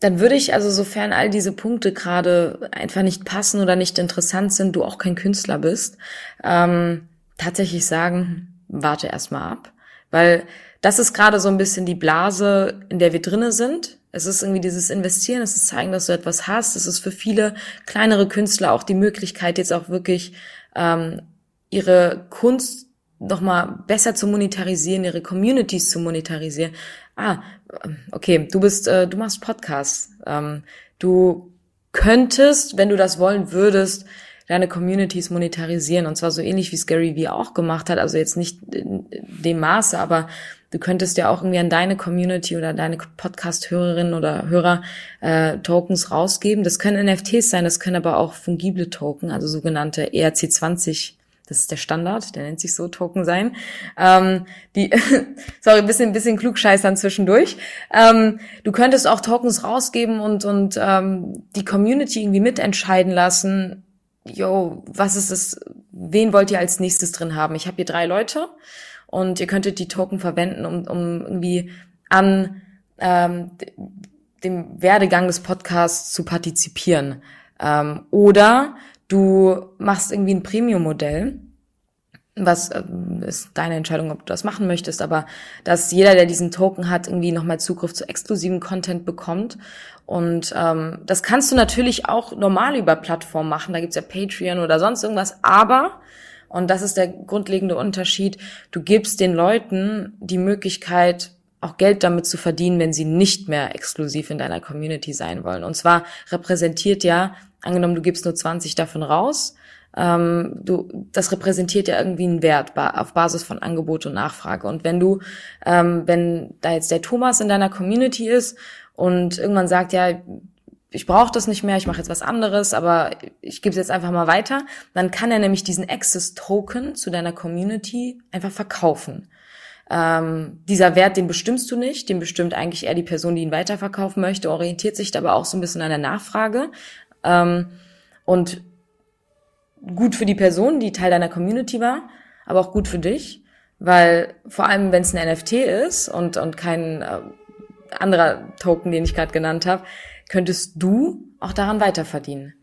S1: Dann würde ich also, sofern all diese Punkte gerade einfach nicht passen oder nicht interessant sind, du auch kein Künstler bist, ähm, tatsächlich sagen, warte erstmal ab. Weil das ist gerade so ein bisschen die Blase, in der wir drinne sind. Es ist irgendwie dieses Investieren, es ist zeigen, dass du etwas hast. Es ist für viele kleinere Künstler auch die Möglichkeit, jetzt auch wirklich ähm, ihre Kunst nochmal besser zu monetarisieren, ihre Communities zu monetarisieren. Ah, okay, du bist, äh, du machst Podcasts. Ähm, du könntest, wenn du das wollen würdest, deine Communities monetarisieren. Und zwar so ähnlich wie es Gary Vee auch gemacht hat. Also jetzt nicht in dem Maße, aber du könntest ja auch irgendwie an deine Community oder deine Podcast-Hörerinnen oder Hörer äh, Tokens rausgeben. Das können NFTs sein, das können aber auch fungible Token, also sogenannte ERC20 das ist der Standard, der nennt sich so Token sein. Ähm, die, sorry, bisschen, bisschen klugscheißern zwischendurch. Ähm, du könntest auch Tokens rausgeben und und ähm, die Community irgendwie mitentscheiden lassen, yo, was ist es, wen wollt ihr als nächstes drin haben? Ich habe hier drei Leute und ihr könntet die Token verwenden, um, um irgendwie an ähm, dem Werdegang des Podcasts zu partizipieren. Ähm, oder du machst irgendwie ein Premium-Modell was äh, ist deine Entscheidung, ob du das machen möchtest, aber dass jeder, der diesen Token hat, irgendwie nochmal Zugriff zu exklusiven Content bekommt. Und ähm, das kannst du natürlich auch normal über Plattformen machen, da gibt's ja Patreon oder sonst irgendwas, aber, und das ist der grundlegende Unterschied, du gibst den Leuten die Möglichkeit, auch Geld damit zu verdienen, wenn sie nicht mehr exklusiv in deiner Community sein wollen. Und zwar repräsentiert ja, angenommen, du gibst nur 20 davon raus, ähm, du, das repräsentiert ja irgendwie einen Wert auf Basis von Angebot und Nachfrage. Und wenn du, ähm, wenn da jetzt der Thomas in deiner Community ist und irgendwann sagt, ja, ich brauche das nicht mehr, ich mache jetzt was anderes, aber ich gebe es jetzt einfach mal weiter, dann kann er nämlich diesen Access-Token zu deiner Community einfach verkaufen. Ähm, dieser Wert, den bestimmst du nicht, den bestimmt eigentlich eher die Person, die ihn weiterverkaufen möchte, orientiert sich aber auch so ein bisschen an der Nachfrage. Ähm, und gut für die Person, die Teil deiner Community war, aber auch gut für dich, weil vor allem, wenn es ein NFT ist und, und kein äh, anderer Token, den ich gerade genannt habe, könntest du auch daran weiterverdienen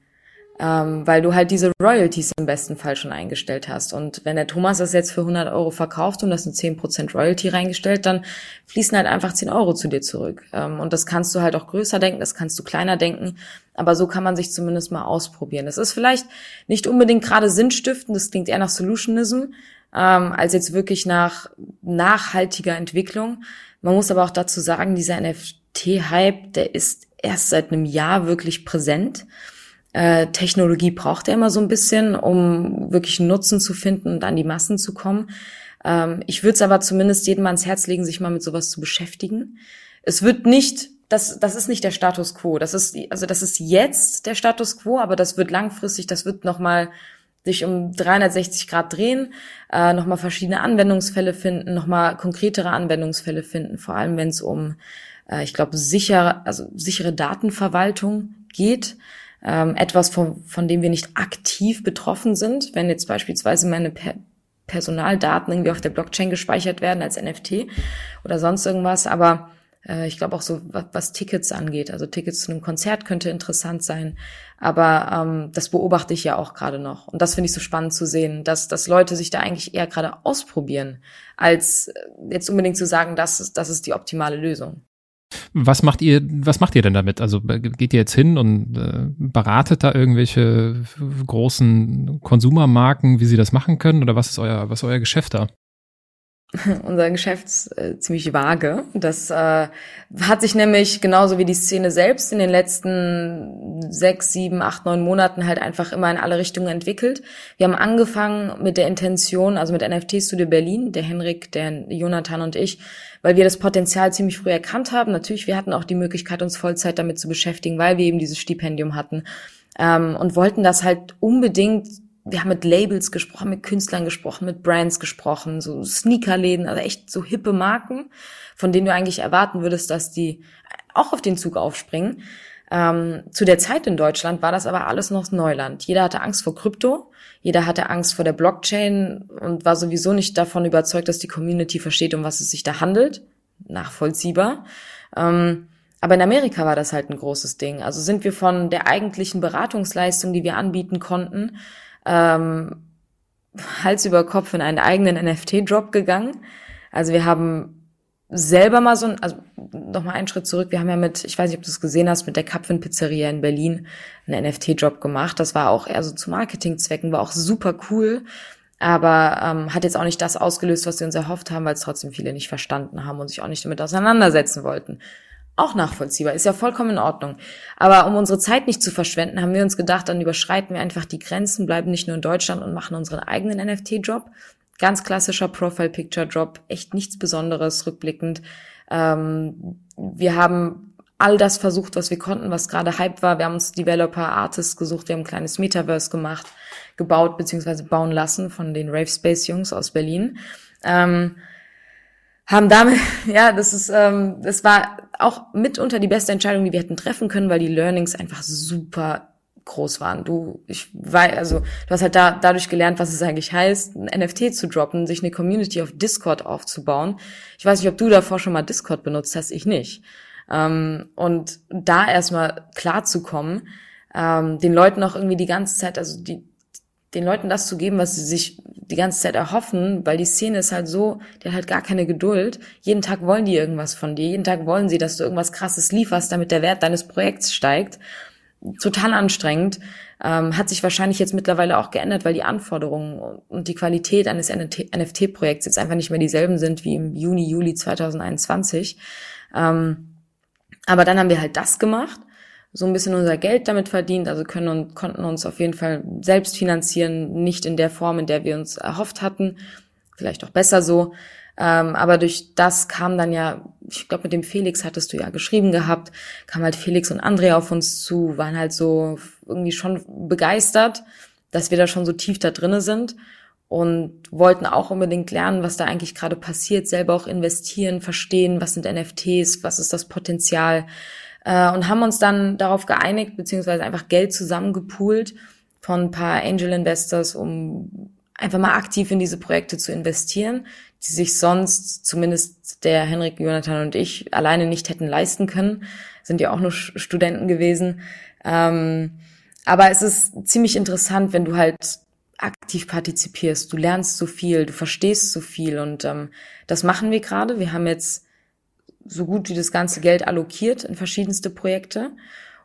S1: ähm, weil du halt diese Royalties im besten Fall schon eingestellt hast. Und wenn der Thomas das jetzt für 100 Euro verkauft und das sind 10% Royalty reingestellt, dann fließen halt einfach 10 Euro zu dir zurück. Ähm, und das kannst du halt auch größer denken, das kannst du kleiner denken, aber so kann man sich zumindest mal ausprobieren. Das ist vielleicht nicht unbedingt gerade sinnstiftend, das klingt eher nach Solutionism, ähm, als jetzt wirklich nach nachhaltiger Entwicklung. Man muss aber auch dazu sagen, dieser NFT-Hype, der ist erst seit einem Jahr wirklich präsent äh, Technologie braucht er immer so ein bisschen, um wirklich einen Nutzen zu finden und an die Massen zu kommen. Ähm, ich würde es aber zumindest jedem ans Herz legen, sich mal mit sowas zu beschäftigen. Es wird nicht das, das ist nicht der Status quo. Das ist, also das ist jetzt der Status quo, aber das wird langfristig, das wird nochmal sich um 360 Grad drehen, äh, nochmal verschiedene Anwendungsfälle finden, nochmal konkretere Anwendungsfälle finden, vor allem wenn es um, äh, ich glaube, sicher, also sichere Datenverwaltung geht ähm, etwas, von, von dem wir nicht aktiv betroffen sind. Wenn jetzt beispielsweise meine per Personaldaten irgendwie auf der Blockchain gespeichert werden als NFT oder sonst irgendwas, aber äh, ich glaube auch so, was, was, Tickets angeht. Also Tickets zu einem Konzert könnte interessant sein, aber ähm, das beobachte ich ja auch gerade noch. Und das finde ich so spannend zu sehen, dass, dass Leute sich da eigentlich eher gerade ausprobieren, als äh, jetzt unbedingt zu sagen, das ist, das ist die optimale Lösung.
S3: Was macht ihr, was macht ihr denn damit? Also geht ihr jetzt hin und äh, beratet da irgendwelche großen Konsumermarken, wie sie das machen können? Oder was ist euer, was ist euer Geschäft da?
S1: unser Geschäft ist äh, ziemlich vage. Das äh, hat sich nämlich genauso wie die Szene selbst in den letzten sechs, sieben, acht, neun Monaten halt einfach immer in alle Richtungen entwickelt. Wir haben angefangen mit der Intention, also mit NFT Studio Berlin, der Henrik, der Jonathan und ich, weil wir das Potenzial ziemlich früh erkannt haben. Natürlich, wir hatten auch die Möglichkeit, uns Vollzeit damit zu beschäftigen, weil wir eben dieses Stipendium hatten ähm, und wollten das halt unbedingt wir haben mit Labels gesprochen, mit Künstlern gesprochen, mit Brands gesprochen, so Sneakerläden, also echt so hippe Marken, von denen du eigentlich erwarten würdest, dass die auch auf den Zug aufspringen. Ähm, zu der Zeit in Deutschland war das aber alles noch Neuland. Jeder hatte Angst vor Krypto, jeder hatte Angst vor der Blockchain und war sowieso nicht davon überzeugt, dass die Community versteht, um was es sich da handelt. Nachvollziehbar. Ähm, aber in Amerika war das halt ein großes Ding. Also sind wir von der eigentlichen Beratungsleistung, die wir anbieten konnten, ähm, Hals über Kopf in einen eigenen NFT-Drop gegangen. Also wir haben selber mal so ein, also nochmal einen Schritt zurück, wir haben ja mit, ich weiß nicht, ob du es gesehen hast, mit der Kapfin Pizzeria in Berlin einen NFT-Drop gemacht. Das war auch eher so zu Marketingzwecken, war auch super cool, aber ähm, hat jetzt auch nicht das ausgelöst, was wir uns erhofft haben, weil es trotzdem viele nicht verstanden haben und sich auch nicht damit auseinandersetzen wollten auch nachvollziehbar, ist ja vollkommen in Ordnung. Aber um unsere Zeit nicht zu verschwenden, haben wir uns gedacht, dann überschreiten wir einfach die Grenzen, bleiben nicht nur in Deutschland und machen unseren eigenen NFT-Job. Ganz klassischer Profile-Picture-Job, echt nichts Besonderes, rückblickend. Ähm, wir haben all das versucht, was wir konnten, was gerade Hype war. Wir haben uns Developer, Artists gesucht, wir haben ein kleines Metaverse gemacht, gebaut bzw. bauen lassen von den Rave Space Jungs aus Berlin. Ähm, haben damit, ja, das ist, ähm, das war auch mitunter die beste Entscheidung, die wir hätten treffen können, weil die Learnings einfach super groß waren. Du, ich weiß, also du hast halt da dadurch gelernt, was es eigentlich heißt, ein NFT zu droppen, sich eine Community auf Discord aufzubauen. Ich weiß nicht, ob du davor schon mal Discord benutzt hast, ich nicht. Ähm, und da erstmal klar zu kommen, ähm, den Leuten auch irgendwie die ganze Zeit, also die den Leuten das zu geben, was sie sich die ganze Zeit erhoffen, weil die Szene ist halt so, die hat halt gar keine Geduld. Jeden Tag wollen die irgendwas von dir. Jeden Tag wollen sie, dass du irgendwas krasses lieferst, damit der Wert deines Projekts steigt. Total anstrengend. Ähm, hat sich wahrscheinlich jetzt mittlerweile auch geändert, weil die Anforderungen und die Qualität eines NFT-Projekts jetzt einfach nicht mehr dieselben sind wie im Juni, Juli 2021. Ähm, aber dann haben wir halt das gemacht so ein bisschen unser Geld damit verdient, also können und konnten uns auf jeden Fall selbst finanzieren, nicht in der Form, in der wir uns erhofft hatten, vielleicht auch besser so. Ähm, aber durch das kam dann ja, ich glaube, mit dem Felix hattest du ja geschrieben gehabt, kam halt Felix und Andrea auf uns zu, waren halt so irgendwie schon begeistert, dass wir da schon so tief da drinne sind und wollten auch unbedingt lernen, was da eigentlich gerade passiert, selber auch investieren, verstehen, was sind NFTs, was ist das Potenzial, äh, und haben uns dann darauf geeinigt, beziehungsweise einfach Geld zusammengepoolt von ein paar Angel Investors, um einfach mal aktiv in diese Projekte zu investieren, die sich sonst zumindest der Henrik, Jonathan und ich alleine nicht hätten leisten können. sind ja auch nur Studenten gewesen. Ähm, aber es ist ziemlich interessant, wenn du halt aktiv partizipierst. Du lernst so viel, du verstehst so viel und ähm, das machen wir gerade. Wir haben jetzt so gut wie das ganze Geld allokiert in verschiedenste Projekte.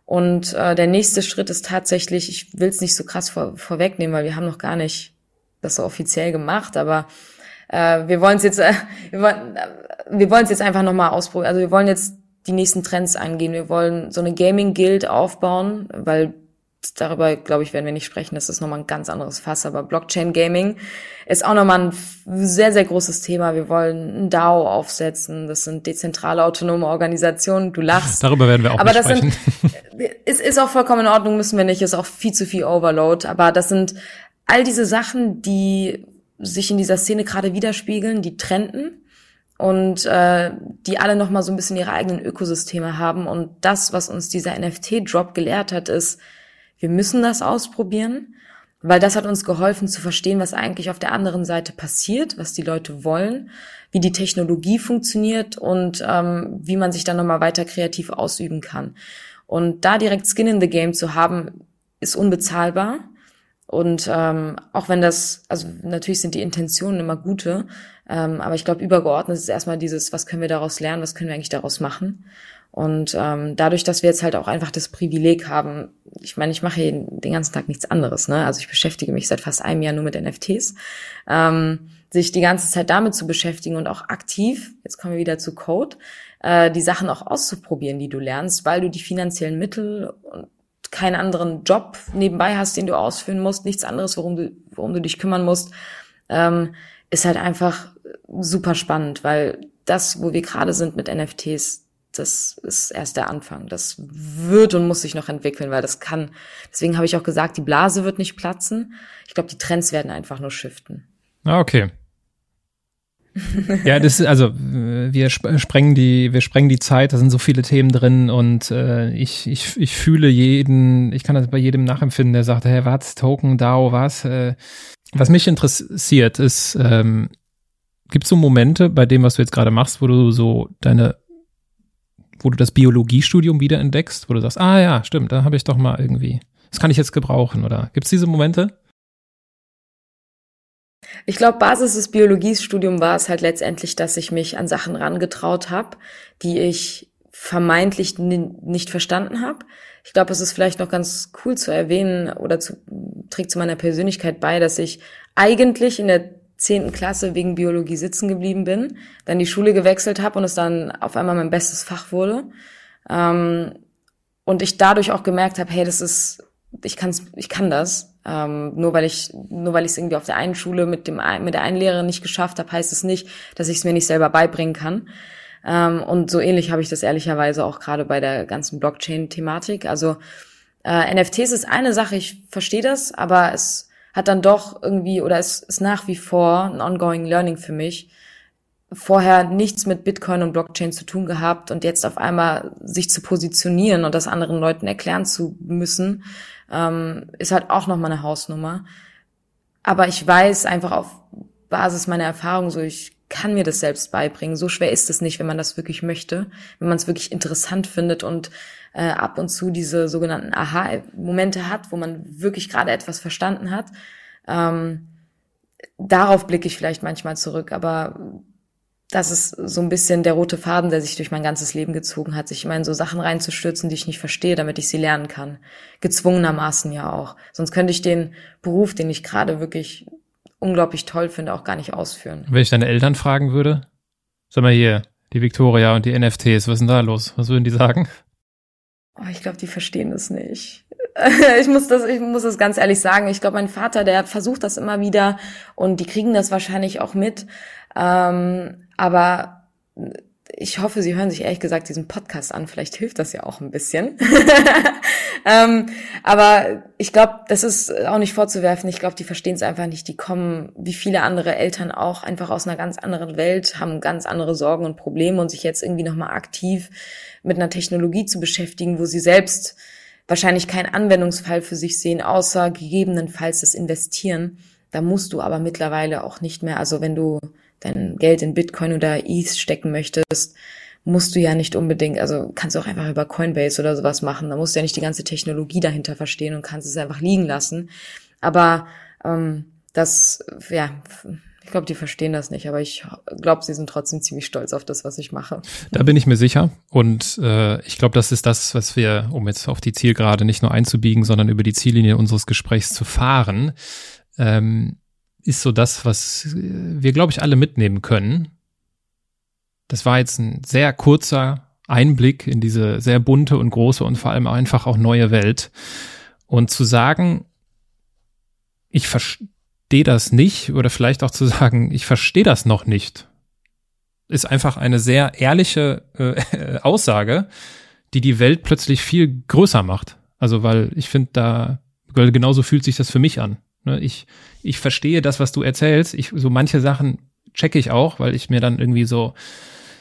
S1: Und äh, der nächste Schritt ist tatsächlich, ich will es nicht so krass vor, vorwegnehmen, weil wir haben noch gar nicht das so offiziell gemacht, aber äh, wir wollen es jetzt, äh, wir wollen äh, wir wollen es jetzt einfach nochmal ausprobieren. Also wir wollen jetzt die nächsten Trends angehen. Wir wollen so eine Gaming Guild aufbauen, weil darüber, glaube ich, werden wir nicht sprechen. Das ist nochmal ein ganz anderes Fass. Aber Blockchain Gaming ist auch nochmal ein sehr, sehr großes Thema. Wir wollen ein DAO aufsetzen. Das sind dezentrale autonome Organisationen. Du lachst.
S3: Darüber werden wir auch
S1: Aber
S3: das
S1: sprechen. Sind, ist, ist auch vollkommen in Ordnung, müssen wir nicht. Ist auch viel zu viel Overload. Aber das sind all diese Sachen, die sich in dieser Szene gerade widerspiegeln, die trenden und äh, die alle noch mal so ein bisschen ihre eigenen Ökosysteme haben und das, was uns dieser NFT-Drop gelehrt hat, ist, wir müssen das ausprobieren, weil das hat uns geholfen zu verstehen, was eigentlich auf der anderen Seite passiert, was die Leute wollen, wie die Technologie funktioniert und ähm, wie man sich dann nochmal weiter kreativ ausüben kann. Und da direkt Skin in the Game zu haben, ist unbezahlbar. Und ähm, auch wenn das, also natürlich sind die Intentionen immer gute, ähm, aber ich glaube, übergeordnet ist erstmal dieses, was können wir daraus lernen, was können wir eigentlich daraus machen. Und ähm, dadurch, dass wir jetzt halt auch einfach das Privileg haben, ich meine, ich mache den ganzen Tag nichts anderes, ne? Also ich beschäftige mich seit fast einem Jahr nur mit NFTs. Ähm, sich die ganze Zeit damit zu beschäftigen und auch aktiv, jetzt kommen wir wieder zu Code, äh, die Sachen auch auszuprobieren, die du lernst, weil du die finanziellen Mittel und keinen anderen Job nebenbei hast, den du ausführen musst, nichts anderes, worum du, worum du dich kümmern musst, ähm, ist halt einfach super spannend, weil das, wo wir gerade sind mit NFTs, das ist erst der Anfang. Das wird und muss sich noch entwickeln, weil das kann. Deswegen habe ich auch gesagt, die Blase wird nicht platzen. Ich glaube, die Trends werden einfach nur shiften.
S3: Ah, okay. ja, das ist also wir sprengen die wir sprengen die Zeit, da sind so viele Themen drin und äh, ich, ich ich fühle jeden, ich kann das bei jedem nachempfinden, der sagt, hey, was Token DAO, was äh, was mich interessiert ist ähm, gibt es so Momente bei dem, was du jetzt gerade machst, wo du so deine wo du das Biologiestudium wiederentdeckst, wo du sagst, ah ja, stimmt, da habe ich doch mal irgendwie, das kann ich jetzt gebrauchen, oder gibt es diese Momente?
S1: Ich glaube, Basis des Biologiestudiums war es halt letztendlich, dass ich mich an Sachen rangetraut habe, die ich vermeintlich nicht verstanden habe. Ich glaube, es ist vielleicht noch ganz cool zu erwähnen oder zu, trägt zu meiner Persönlichkeit bei, dass ich eigentlich in der zehnten Klasse wegen Biologie sitzen geblieben bin, dann die Schule gewechselt habe und es dann auf einmal mein bestes Fach wurde. Ähm, und ich dadurch auch gemerkt habe, hey, das ist, ich kann's, ich kann das. Ähm, nur weil ich, nur weil ich es irgendwie auf der einen Schule mit dem mit der einen Lehrerin nicht geschafft habe, heißt es nicht, dass ich es mir nicht selber beibringen kann. Ähm, und so ähnlich habe ich das ehrlicherweise auch gerade bei der ganzen Blockchain-Thematik. Also äh, NFTs ist eine Sache, ich verstehe das, aber es hat dann doch irgendwie oder ist, ist nach wie vor ein ongoing Learning für mich. Vorher nichts mit Bitcoin und Blockchain zu tun gehabt und jetzt auf einmal sich zu positionieren und das anderen Leuten erklären zu müssen, ähm, ist halt auch nochmal eine Hausnummer. Aber ich weiß einfach auf Basis meiner Erfahrung so, ich kann mir das selbst beibringen. So schwer ist es nicht, wenn man das wirklich möchte, wenn man es wirklich interessant findet und äh, ab und zu diese sogenannten Aha-Momente hat, wo man wirklich gerade etwas verstanden hat. Ähm, darauf blicke ich vielleicht manchmal zurück, aber das ist so ein bisschen der rote Faden, der sich durch mein ganzes Leben gezogen hat, sich immer in so Sachen reinzustürzen, die ich nicht verstehe, damit ich sie lernen kann. Gezwungenermaßen ja auch. Sonst könnte ich den Beruf, den ich gerade wirklich unglaublich toll finde, auch gar nicht ausführen.
S3: Wenn ich deine Eltern fragen würde, sag mal hier, die Victoria und die NFTs, was ist denn da los? Was würden die sagen?
S1: Oh, ich glaube, die verstehen das nicht. ich muss das, ich muss das ganz ehrlich sagen. Ich glaube, mein Vater, der versucht das immer wieder und die kriegen das wahrscheinlich auch mit. Ähm, aber ich hoffe, Sie hören sich ehrlich gesagt diesen Podcast an. Vielleicht hilft das ja auch ein bisschen. ähm, aber ich glaube, das ist auch nicht vorzuwerfen. Ich glaube, die verstehen es einfach nicht. Die kommen, wie viele andere Eltern auch, einfach aus einer ganz anderen Welt, haben ganz andere Sorgen und Probleme und sich jetzt irgendwie nochmal aktiv mit einer Technologie zu beschäftigen, wo sie selbst wahrscheinlich keinen Anwendungsfall für sich sehen, außer gegebenenfalls das Investieren. Da musst du aber mittlerweile auch nicht mehr, also wenn du dein Geld in Bitcoin oder ETH stecken möchtest, musst du ja nicht unbedingt, also kannst du auch einfach über Coinbase oder sowas machen. Da musst du ja nicht die ganze Technologie dahinter verstehen und kannst es einfach liegen lassen. Aber ähm, das, ja, ich glaube, die verstehen das nicht, aber ich glaube, sie sind trotzdem ziemlich stolz auf das, was ich mache.
S3: Da bin ich mir sicher. Und äh, ich glaube, das ist das, was wir, um jetzt auf die Zielgerade nicht nur einzubiegen, sondern über die Ziellinie unseres Gesprächs zu fahren, ähm, ist so das, was wir, glaube ich, alle mitnehmen können. Das war jetzt ein sehr kurzer Einblick in diese sehr bunte und große und vor allem einfach auch neue Welt. Und zu sagen, ich verstehe verstehe das nicht oder vielleicht auch zu sagen, ich verstehe das noch nicht, ist einfach eine sehr ehrliche äh, Aussage, die die Welt plötzlich viel größer macht. Also weil ich finde da, genauso fühlt sich das für mich an. Ne? Ich, ich verstehe das, was du erzählst. Ich, so manche Sachen checke ich auch, weil ich mir dann irgendwie so,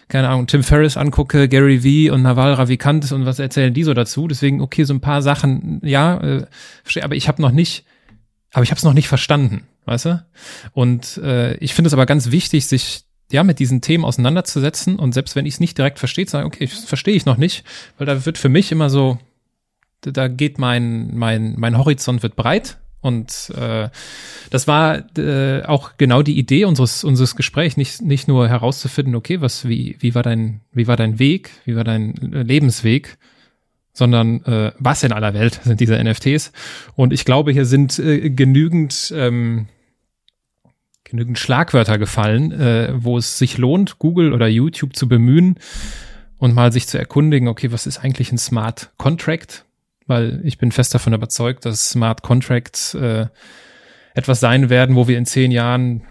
S3: keine Ahnung, Tim Ferriss angucke, Gary Vee und Naval Ravikant und was erzählen die so dazu. Deswegen, okay, so ein paar Sachen, ja, äh, verstehe, aber ich habe noch nicht, aber ich habe es noch nicht verstanden weißt du? Und äh, ich finde es aber ganz wichtig, sich ja mit diesen Themen auseinanderzusetzen und selbst wenn ich es nicht direkt verstehe, sagen, okay, das verstehe ich noch nicht, weil da wird für mich immer so, da geht mein mein mein Horizont wird breit und äh, das war äh, auch genau die Idee unseres unseres Gesprächs, nicht nicht nur herauszufinden, okay, was wie wie war dein wie war dein Weg, wie war dein Lebensweg, sondern äh, was in aller Welt sind diese NFTs? Und ich glaube, hier sind äh, genügend ähm, genügend Schlagwörter gefallen, äh, wo es sich lohnt, Google oder YouTube zu bemühen und mal sich zu erkundigen, okay, was ist eigentlich ein Smart Contract? Weil ich bin fest davon überzeugt, dass Smart Contracts äh, etwas sein werden, wo wir in zehn Jahren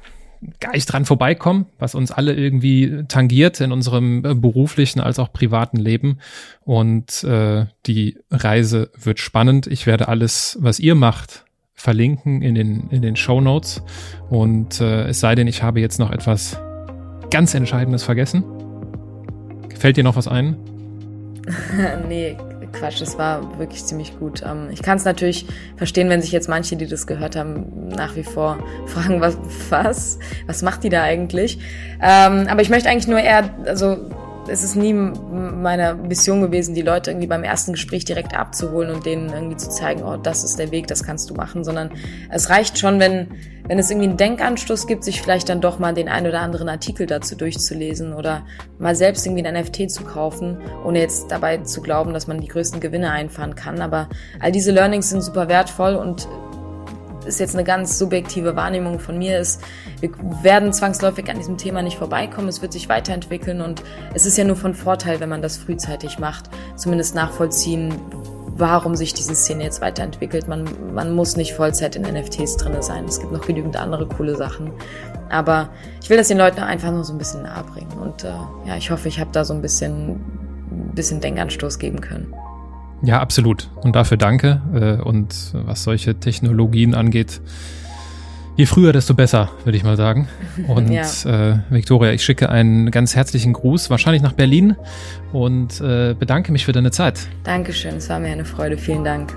S3: gar nicht dran vorbeikommen, was uns alle irgendwie tangiert in unserem äh, beruflichen als auch privaten Leben. Und äh, die Reise wird spannend. Ich werde alles, was ihr macht, verlinken in den, in den Show Notes. Und äh, es sei denn, ich habe jetzt noch etwas ganz Entscheidendes vergessen. Fällt dir noch was ein?
S1: nee, Quatsch, das war wirklich ziemlich gut. Ähm, ich kann es natürlich verstehen, wenn sich jetzt manche, die das gehört haben, nach wie vor fragen, was, was, was macht die da eigentlich? Ähm, aber ich möchte eigentlich nur eher, also es ist nie meine Mission gewesen, die Leute irgendwie beim ersten Gespräch direkt abzuholen und denen irgendwie zu zeigen, oh, das ist der Weg, das kannst du machen, sondern es reicht schon, wenn, wenn es irgendwie einen Denkanstoß gibt, sich vielleicht dann doch mal den ein oder anderen Artikel dazu durchzulesen oder mal selbst irgendwie ein NFT zu kaufen, ohne jetzt dabei zu glauben, dass man die größten Gewinne einfahren kann. Aber all diese Learnings sind super wertvoll und ist jetzt eine ganz subjektive Wahrnehmung von mir, ist, wir werden zwangsläufig an diesem Thema nicht vorbeikommen, es wird sich weiterentwickeln und es ist ja nur von Vorteil, wenn man das frühzeitig macht, zumindest nachvollziehen, warum sich diese Szene jetzt weiterentwickelt. Man, man muss nicht Vollzeit in NFTs drinne sein. Es gibt noch genügend andere coole Sachen. Aber ich will das den Leuten einfach nur so ein bisschen nahe bringen. Und äh, ja, ich hoffe, ich habe da so ein bisschen, ein bisschen Denkanstoß geben können.
S3: Ja, absolut. Und dafür danke. Äh, und was solche Technologien angeht, je früher, desto besser, würde ich mal sagen. Und ja. äh, Victoria, ich schicke einen ganz herzlichen Gruß, wahrscheinlich nach Berlin und äh, bedanke mich für deine Zeit.
S1: Dankeschön, es war mir eine Freude. Vielen Dank.